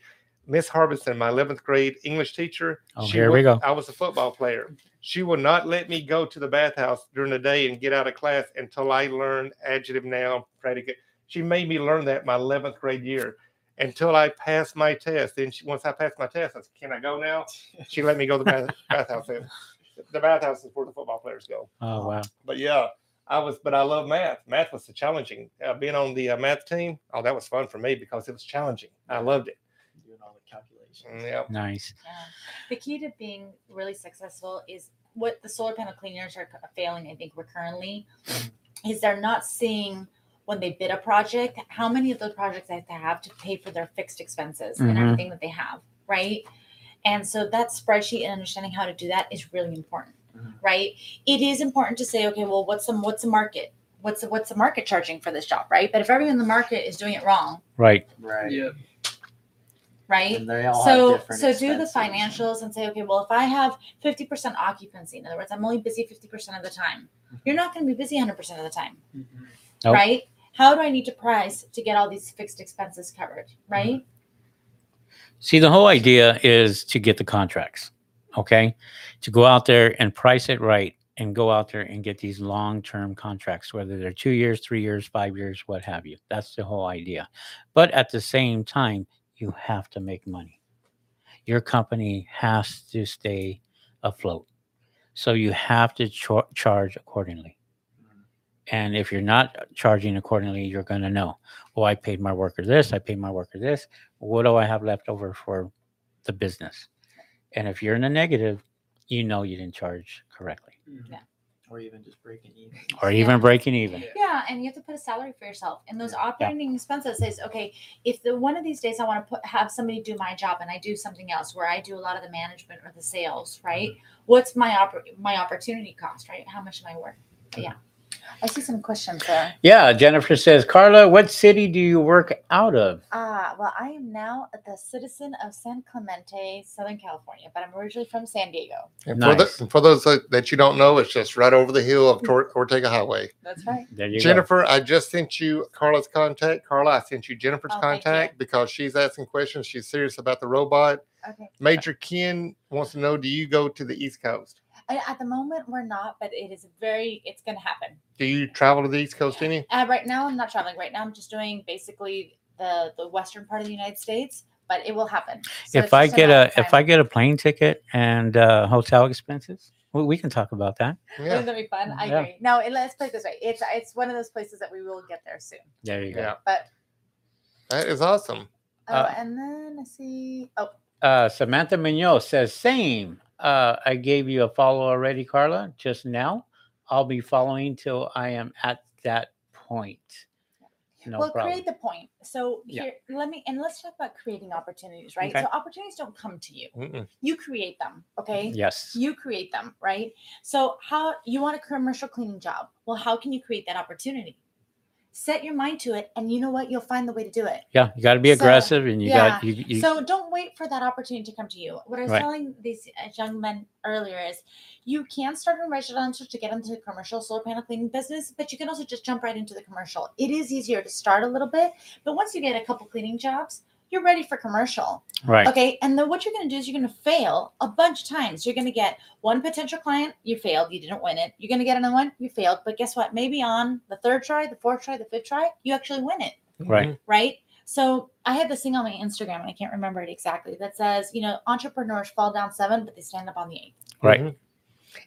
Miss Harbison, my 11th grade English teacher, Oh, she here we go. I was a football player. She would not let me go to the bathhouse during the day and get out of class until I learned adjective, noun, predicate. She made me learn that my 11th grade year until I passed my test. Then she, once I passed my test, I said, "Can I go now?" [LAUGHS] She let me go to the bath, bathhouse. Then. The bathhouse is where the football players go. Oh, wow. But yeah, I was, but I love math. Math was so challenging. Uh, being on the uh, math team, oh, that was fun for me because it was challenging. I loved it. Doing all the calculations. Mm, Yeah. Nice. Yeah. The key to being really successful is what the solar panel cleaners are failing, I think, recurrently, is they're not seeing when they bid a project how many of those projects they have to have to pay for their fixed expenses and Mhm. everything that they have, right? And so that spreadsheet and understanding how to do that is really important, Mhm. right? It is important to say, okay, well, what's the what's the market? What's the, what's the market charging for this job, right? But if everyone in the market is doing it wrong, Right. Right. Yeah. Right? And they all so have different so do the financials and say okay well if i have 50% occupancy in other words i'm only busy 50% of the time mm-hmm. you're not going to be busy 100% of the time mm-hmm. Nope. right how do i need to price to get all these fixed expenses covered mm-hmm. right See, the whole idea is to get the contracts, okay? To go out there and price it right and go out there and get these long term contracts, whether they're two years, three years, five years, what have you. That's the whole idea. But at the same time, you have to make money. Your company has to stay afloat. So you have to char- charge accordingly. And if you're not charging accordingly, you're going to know, oh, I paid my worker this, I paid my worker this what do I have left over for the business? And if you're in the negative, you know you didn't charge correctly mm-hmm. Or even just breaking even. or even breaking even. yeah. And you have to put a salary for yourself. And those operating expenses says okay if the one of these days i want to put have somebody do my job and i do something else where i do a lot of the management or the sales right? Mm-hmm. What's my oppor- my opportunity cost right? How much am i worth? But yeah i see some questions there Yeah, Jennifer says, Carla, what city do you work out of? Ah, well, I am now the citizen of San Clemente, Southern California, but I'm originally from San Diego. And for, Nice. the, and for those that, that you don't know, it's just right over the hill of Tor- [LAUGHS] Ortega Highway. That's right. There you Jennifer, I just sent you Carla's contact. Carla, I sent you Jennifer's Oh, thank you. contact because she's asking questions. She's serious about the robot. Okay. Major Ken wants to know Do you go to the East Coast? I, at the moment, we're not, but it is very. It's going to happen. Do you travel to the East Coast any? Uh, right now, I'm not traveling. Right now, I'm just doing basically the the western part of the United States, but it will happen. So If I get a if. I get a plane ticket and uh, hotel expenses, we, we can talk about that. Yeah. Wouldn't that be fun? I Yeah. agree. No, it, let's put it this way. It's it's one of those places that we will get there soon. There you go. Yeah. But That is awesome. oh, Uh, and then I see. Oh, Uh, Samantha Mignot says, same. Uh, I gave you a follow already, Carla, just now. I'll be following till I am at that point. No well, problem. create the point. So Yeah. here, let me and let's talk about creating opportunities, right? Okay. So opportunities don't come to you. Mm-mm. You create them. Okay. Yes. you create them right so how you want a commercial cleaning job well how can you create that opportunity set your mind to it and you know what you'll find the way to do it Yeah, you got to be So, aggressive, and you got you. you so don't wait for that opportunity to come to you what i was Right. telling these uh, young men earlier is you can start in residential to get into the commercial solar panel cleaning business but you can also just jump right into the commercial it is easier to start a little bit but once you get a couple cleaning jobs you're ready for commercial right. Okay. And then what you're going to do is you're going to fail a bunch of times. You're going to get one potential client, you failed, you didn't win it. You're going to get another one, you failed. But guess what? Maybe on the third try, the fourth try, the fifth try, you actually win it. Right. Right. So I had this thing on my Instagram and I can't remember it exactly that says, you know, entrepreneurs fall down seven, but they stand up on the eighth. Right. Mhm.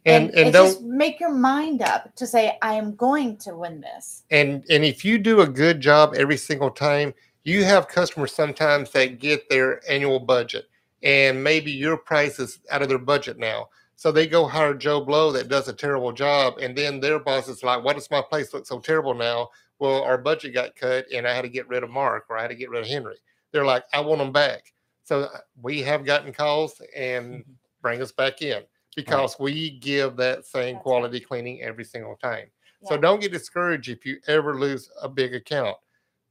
And and, it's just make your mind up to say, I am going to win this. and and if you do a good job every single time you have customers sometimes that get their annual budget and maybe your price is out of their budget now. So they go hire joe blow that does a terrible job and then their boss is like why does my place look so terrible now? Well our budget got cut and i had to get rid of mark or i had to get rid of henry. They're like i want them back. So uh, we have gotten calls and bring us back in because we give that same That's right. quality cleaning every single time. So don't get discouraged if you ever lose a big account.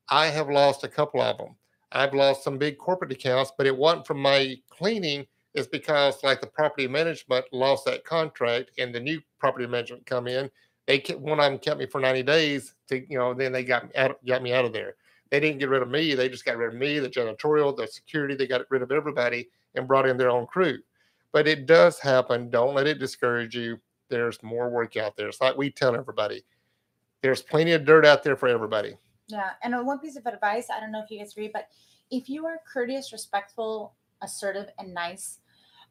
I have lost a couple of them. I've lost some big corporate accounts, but it wasn't from my cleaning. It's because like the property management lost that contract and the new property management come in. They kept, one of them kept me for 90 days to, you know, then they got got me out of there. They didn't get rid of me. They just got rid of me, the janitorial, the security. They got rid of everybody and brought in their own crew. But it does happen. Don't let it discourage you. There's more work out there. It's like we tell everybody there's plenty of dirt out there for everybody. Yeah. And one piece of advice, I don't know if you guys agree, but if you are courteous, respectful, assertive, and nice,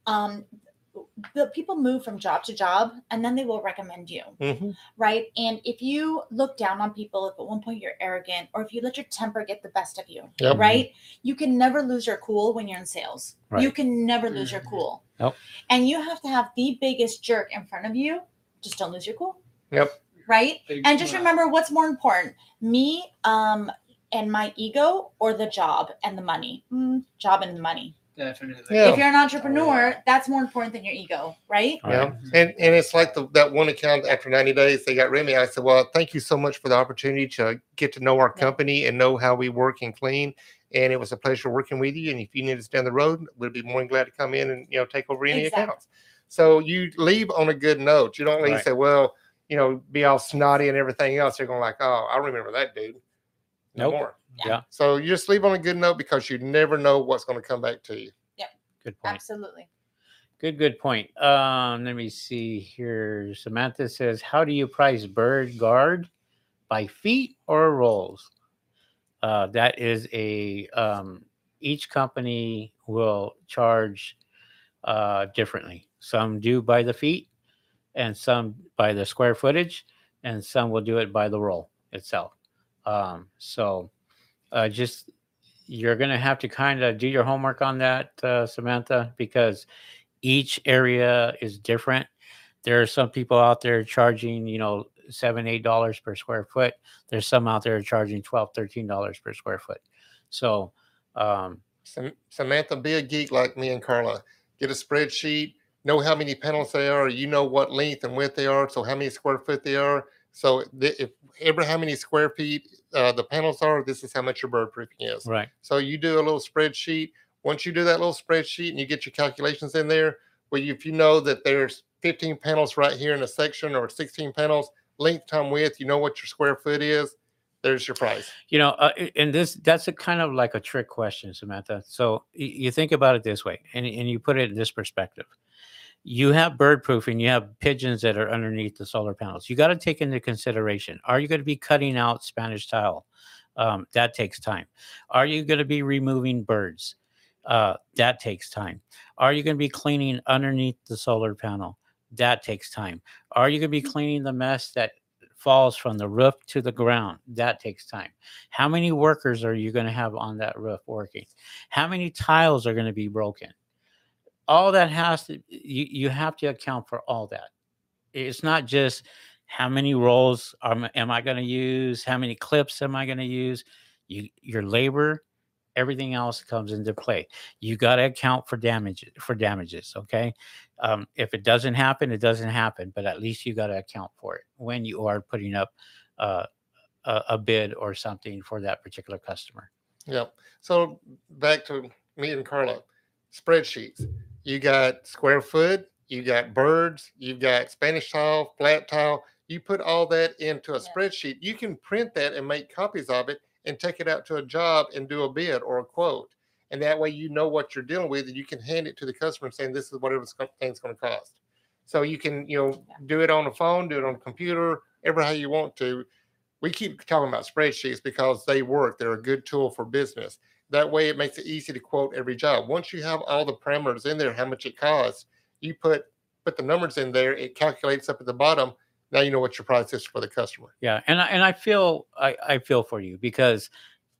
um, the people move from job to job and then they will recommend you, Mhm. right? And if you look down on people, if at one point you're arrogant, or if you let your temper get the best of you, Yep. right? You can never lose your cool when you're in sales. You can never lose your cool. Nope. And you have to have the biggest jerk in front of you. Just don't lose your cool. Yep. Right? Big and just remember what's more important me um and my ego or the job and the money Mm, job and the money Definitely. Yeah. If you're an entrepreneur, that's more important than your ego, right? All Yeah, right. and and it's like the, that one account after 90 days they got rid of me. I said, "Well, thank you so much for the opportunity to get to know our Yeah. company and know how we work and clean. And it was a pleasure working with you. And if you need us down the road, we'd be more than glad to come in and you know take over any Exactly. accounts. So you leave on a good note. You don't leave Right. say, "Well, you know, be all snotty and everything else." They're going to like, "Oh, I remember that dude." No Nope. more. Yeah. So you just leave on a good note because you never know what's going to come back to you. Yeah. Good point. Absolutely. Good, good point. Um, let me see here. Samantha says, "How do you price bird guard by feet or rolls?" Uh, that is a um, each company will charge uh, differently. Some do by the feet, and some by the square footage, and some will do it by the roll itself. Um, so, uh, just you're going to have to kind of do your homework on that, uh, Samantha, because each area is different. There are some people out there charging, you know, seven, eight dollars per square foot. There's some out there charging 12 13 dollars per square foot. So, um, Samantha, be a geek like me and Carla. Get a spreadsheet, know how many panels they are, you know what length and width they are, so how many square foot they are. So th- if ever how many square feet uh, the panels are, this is how much your bird proofing is. right. So you do a little spreadsheet. Once you do that little spreadsheet and you get your calculations in there, well, if you know that there's 15 panels right here in a section or 16 panels, length time width, you know what your square foot is. There's your price. You know, uh, and this that's a kind of like a trick question, Samantha. So you think about it this way, and and you put it in this perspective. You have bird proofing, you have pigeons that are underneath the solar panels. You got to take into consideration: Are you going to be cutting out Spanish tile? Um, that takes time. Are you going to be removing birds? Uh, that takes time. Are you going to be cleaning underneath the solar panel? That takes time. Are you going to be cleaning the mess that falls from the roof to the ground? That takes time. How many workers are you going to have on that roof working? How many tiles are going to be broken? All that has to you you have to account for all that. It's not just how many rolls am, am I going to use? How many clips am I going to use? You your labor, everything else comes into play. You got to account for damage for damages. Okay, um, if it doesn't happen, it doesn't happen. But at least you got to account for it when you are putting up uh, a, a bid or something for that particular customer. Yep. So back to me and Carla, spreadsheets. You got square foot, you got birds, you've got Spanish tile, flat tile. You put all that into a Yeah. spreadsheet. You can print that and make copies of it and take it out to a job and do a bid or a quote. And that way you know what you're dealing with and you can hand it to the customer saying this is whatever this thing's going to cost. So you can, you know, Yeah. do it on the phone, do it on the computer, ever how you want to we keep talking about spreadsheets because they work. They're a good tool for business. That way, it makes it easy to quote every job. Once you have all the parameters in there, how much it costs, you put put the numbers in there. It calculates up at the bottom. Now you know what your price is for the customer. Yeah, and I, and I feel I, I feel for you because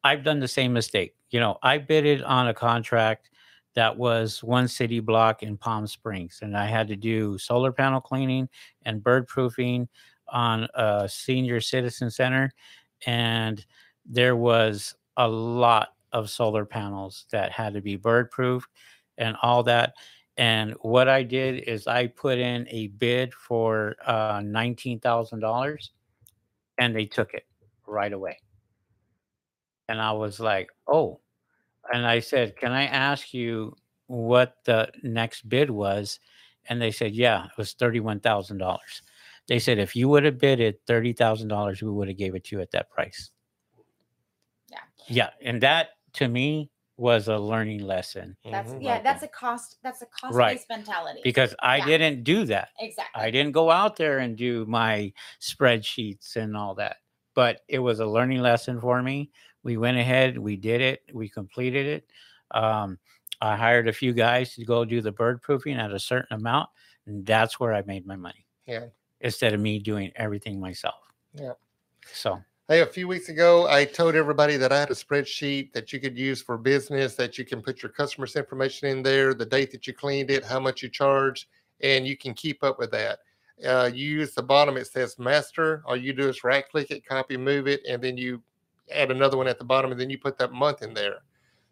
I've done the same mistake. You know, I bidded on a contract that was one city block in Palm Springs, and I had to do solar panel cleaning and bird proofing on a senior citizen center, and there was a lot of solar panels that had to be bird proofed and all that. And what I did is I put in a bid for uh, nineteen thousand dollars, and they took it right away. And I was like, "Oh," and I said, "Can I ask you what the next bid was?" And they said, "Yeah, it was thirty-one thousand dollars." They said, "If you would have thirty thousand dollars, we would have gave it to you at that price." Yeah. Yeah, and that to me was a learning lesson That's Mhm. yeah, Like that's that. a cost that's a cost Right. based mentality. because I Yeah. didn't do that. exactly. I didn't go out there and do my spreadsheets and all that, but it was a learning lesson for me. We went ahead, we did it, we completed it. Um, I hired a few guys to go do the bird proofing at a certain amount, and that's where I made my money. Yeah. Instead of me doing everything myself. Yeah. So Hey, a few weeks ago, I told everybody that I had a spreadsheet that you could use for business, that you can put your customers' information in there, the date that you cleaned it, how much you charge, and you can keep up with that. Uh, you use the bottom, it says master. All you do is right click it, copy, move it, and then you add another one at the bottom, and then you put that month in there.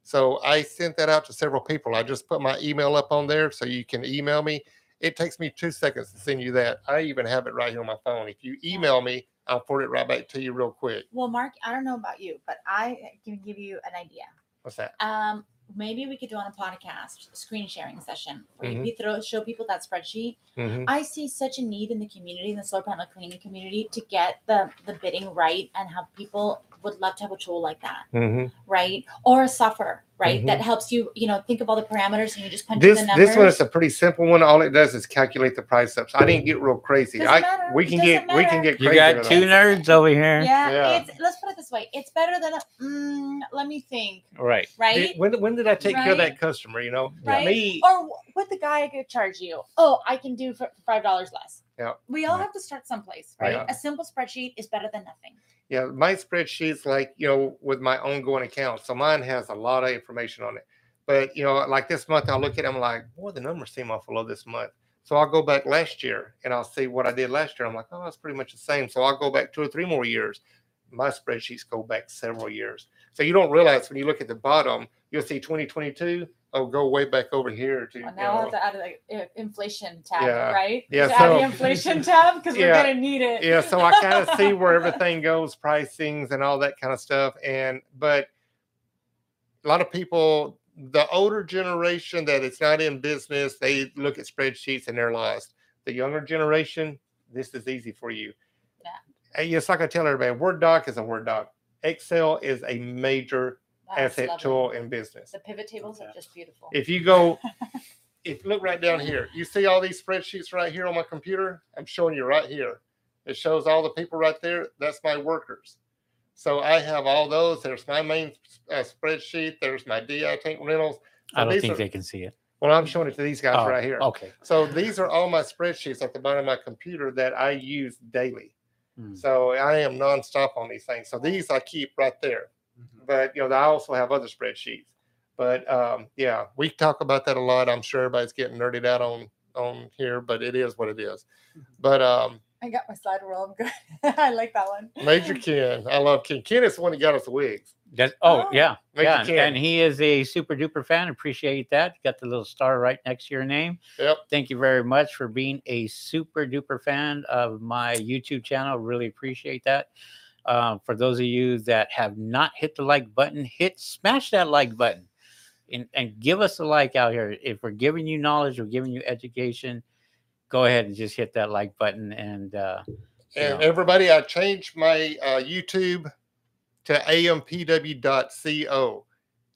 So I sent that out to several people. I just put my email up on there so you can email me. It takes me two seconds to send you that. I even have it right here on my phone. If you email me, I'll forward it right back to you real quick. Well, Mark, I don't know about you, but I can give you an idea. What's that? Um, maybe we could do on a podcast screen sharing session where Mhm. you throw show people that spreadsheet. Mhm. I see such a need in the community, in the solar panel cleaning community, to get the the bidding right and have people would love to have a tool like that, Mhm. right? Or a software, right? Mhm. That helps you, you know, think of all the parameters and you just punch This in the numbers. this one is a pretty simple one. All it does is calculate the price ups. I didn't get real crazy. Doesn't I matter. we can get doesn't we can matter. get You got two it. nerds over here. yeah, Yeah. it's let's put it this way. It's better than a mm, let me think, Right. right? Did- when when did I take care of that customer? You know, Right. me. or what the guy could charge you. Oh, I can do for five dollars less. Yeah. We all Yeah. have to start someplace, right? Yeah. A simple spreadsheet is better than nothing. Yeah, my spreadsheet's like, you know, with my ongoing account. So mine has a lot of information on it. But, you know, like this month, I'll look at them like, boy, the numbers seem awful low this month. So I'll go back last year and I'll see what I did last year. I'm like, oh, that's pretty much the same. So I'll go back two or three more years. My spreadsheets go back several years. So you don't realize when you look at the bottom, you'll see 2022. Oh, go way back over here to. Well, now know, have to add uh, inflation tab, Yeah. right? Yeah, To add the so- inflation [LAUGHS] tab because we're gonna need it. yeah so i kind of see [LAUGHS] where everything goes pricings and all that kind of stuff and but a lot of people the older generation that it's not in business they look at spreadsheets and they're lost the younger generation this is easy for you Yeah. yeah. it's like i tell everybody word doc is a word doc excel is a major That's asset lovely. tool in business. The pivot tables are just beautiful. if you go [LAUGHS] if look right down here. You see all these spreadsheets right here on my computer? I'm showing you right here. It shows all the people right there. That's my workers. So i have all those. There's my main uh, spreadsheet. There's my di tank rentals. I don't think are- they can see it. well i'm showing it to these guys Oh, right here. Okay. so these are all my spreadsheets at the bottom of my computer that i use daily. Hmm. so i am nonstop on these things. So these i keep right there. But you know, I also have other spreadsheets. But um, yeah, we talk about that a lot. I'm sure everybody's getting nerded out on on here, but it is what it is. But um, I got my slide rule. I'm good. [LAUGHS] I like that one. Major [LAUGHS] Ken, I love Ken. Ken is the one that got us the wigs. That's, oh, Oh. yeah. Major yeah. Ken. And he is a super duper fan. Appreciate that. Got the little star right next to your name. Yep. Thank you very much for being a super duper fan of my YouTube channel. Really appreciate that. Um, for those of you that have not hit the like button, hit smash that like button and, and give us a like out here. If we're giving you knowledge, we're giving you education, go ahead and just hit that like button. And, uh, And know, everybody, I changed my uh, YouTube to ampw.co.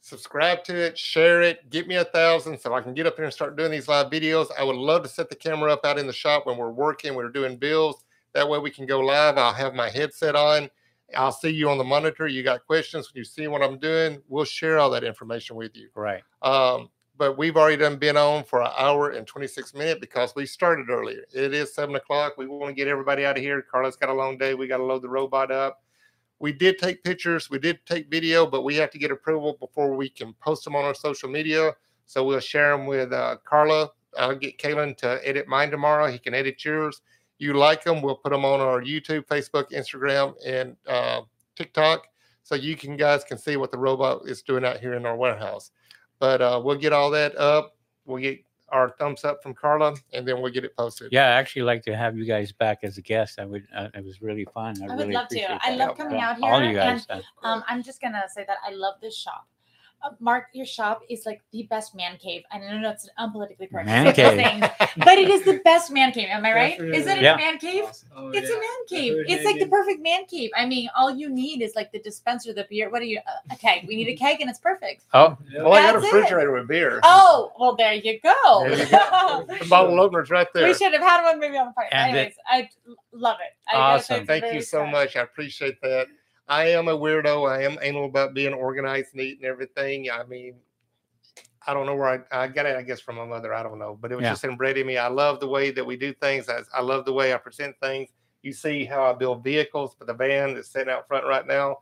Subscribe to it, share it, get me a thousand so I can get up here and start doing these live videos. I would love to set the camera up out in the shop when we're working, we're doing bills. That way we can go live. I'll have my headset on. I'll see you on the monitor. You got questions when you see what I'm doing. We'll share all that information with you. right. Um, but we've already done been on for an hour and 26 minutes because we started earlier. It is seven o'clock. We want to get everybody out of here. Carla's got a long day. We got to load the robot up. We did take pictures, we did take video, but we have to get approval before we can post them on our social media. So we'll share them with uh, Carla. I'll get Kalen to edit mine tomorrow. He can edit yours. You like them, we'll put them on our YouTube, Facebook, Instagram, and uh, TikTok, so you can guys can see what the robot is doing out here in our warehouse. But uh, we'll get all that up. We'll get our thumbs up from Carla, and then we'll get it posted. Yeah, I actually like to have you guys back as a guest. I would. Uh, it was really fun. I, I would really love to. I love coming out here. All you guys. uh, Um, I'm just gonna say that I love this shop. Uh, Mark, your shop is like the best man cave. I don't know that's unpolitically correct. Man [LAUGHS] cave. things, but it is the best man cave. Am I right? Isn't it Yeah. a man cave? Awesome. Oh, It's yeah. a man cave. heard It's like the perfect man cave. I mean, all you need is like the dispenser, the beer. What are you? Uh, a keg. We need a keg, and it's perfect. Oh, Yeah. Well, I got a That's it. refrigerator with beer. Oh, well, there you go. There you go. [LAUGHS] The bottle opener's right there. we should have had one maybe on the fire. And the- Anyways, I love it. I Awesome. Thank you so fun. much. I appreciate that. I am a weirdo. I am anal about being organized, neat, and everything. I mean, I don't know where I, I got it, I guess, from my mother. I don't know, but it was Yeah. just inbred in me. I love the way that we do things. I, I love the way I present things. You see how I build vehicles for the van that's sitting out front right now.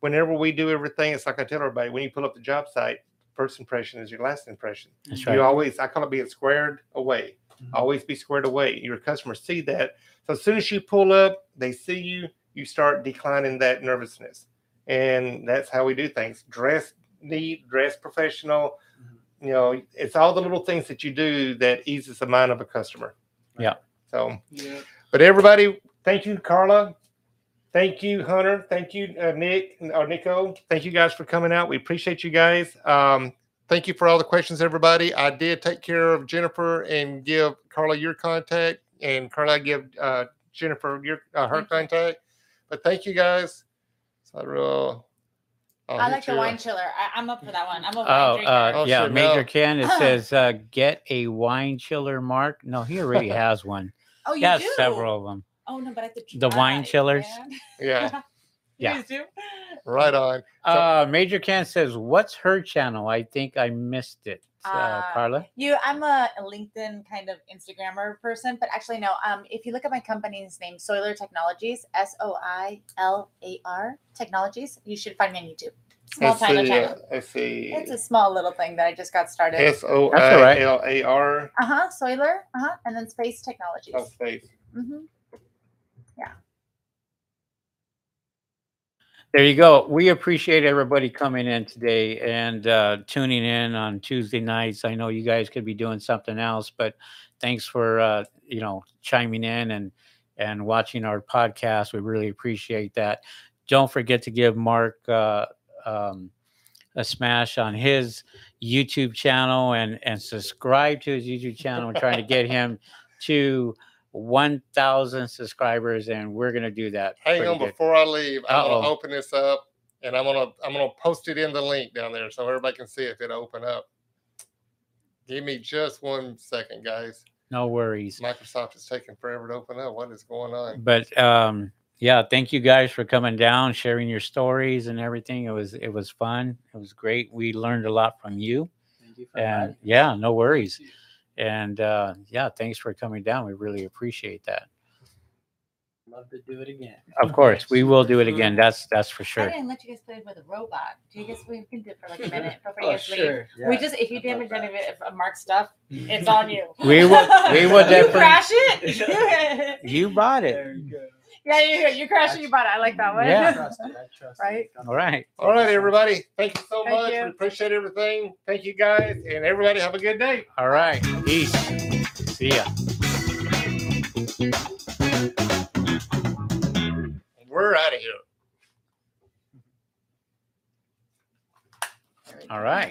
Whenever we do everything, it's like I tell everybody when you pull up the job site, first impression is your last impression. that's right. You always, I call it being squared away. Mhm. Always be squared away. Your customers see that. So as soon as you pull up, they see you, you start declining that nervousness. And that's how we do things. Dress neat, dress professional. Mhm. You know, it's all the little things that you do that eases the mind of a customer. Yeah. So, Yeah. but everybody, thank you, Carla. Thank you, Hunter. Thank you, uh, Nick or Nico. Thank you guys for coming out. We appreciate you guys. Um, thank you for all the questions, everybody. I did take care of Jennifer and give Carla your contact, and Carla give uh, Jennifer your uh, her Thank you. contact. But thank you guys. It's not real. I'll I like the wine chiller. I, I'm up for that one. I'm a wine Oh, drinker. uh, Oh, yeah, shit, Major no. Ken. It [LAUGHS] says uh, get a wine chiller, Mark. No, he already [LAUGHS] has one. oh, He you has do? several of them. Oh no, but I have to The wine chillers? man. Yeah, You [LAUGHS] Yeah. guys do? right on. So- Uh, Major Ken says, "What's her channel?" I think I missed it. Uh, Uh, Carla. You, I'm a, a LinkedIn kind of Instagrammer person, but actually no. Um, if you look at my company's name, Soilar Technologies, S O I L A R Technologies, you should find me on YouTube. Small Let's tiny see. channel. Let's see. It's a small little thing that I just got started. S O That's all I right. L A R. Uh huh. Soilar. Uh huh. And then Space Technologies. Oh, space. hmm There you go. We appreciate everybody coming in today and uh, tuning in on Tuesday nights. I know you guys could be doing something else, but thanks for uh, you know chiming in and and watching our podcast. We really appreciate that. Don't forget to give Mark uh, um, a smash on his YouTube channel and and subscribe to his YouTube channel. We're trying to get him to 1,000 subscribers, and we're gonna do that. Hang on good. before I leave. I'm gonna open this up and I'm gonna I'm gonna post it in the link down there so everybody can see if it open up. Give me just one second, guys. No worries. Microsoft is taking forever to open up. What is going on? but um yeah thank you guys for coming down sharing your stories and everything it was it was fun it was great we learned a lot from you Thank you for and inviting yeah no worries and uh yeah thanks for coming down we really appreciate that Love to do it again. of course we will do it again that's that's for I sure didn't let you guys play with a robot. Do you guys we can do it for like a [LAUGHS] minute before you Oh, guys leave? sure. We just if you damage love any of it, of Mark's stuff, it's [LAUGHS] on you. We will- we will [LAUGHS] You definitely- crash it. you bought it There you go. Yeah, you you crash it. You bought it. I like that one. I Yeah. trust it. I trust Right? it. all right All right, everybody. Thank you so Thank much. you. We appreciate everything. Thank you guys. And everybody have a good day. all right peace see ya We're out of here. all right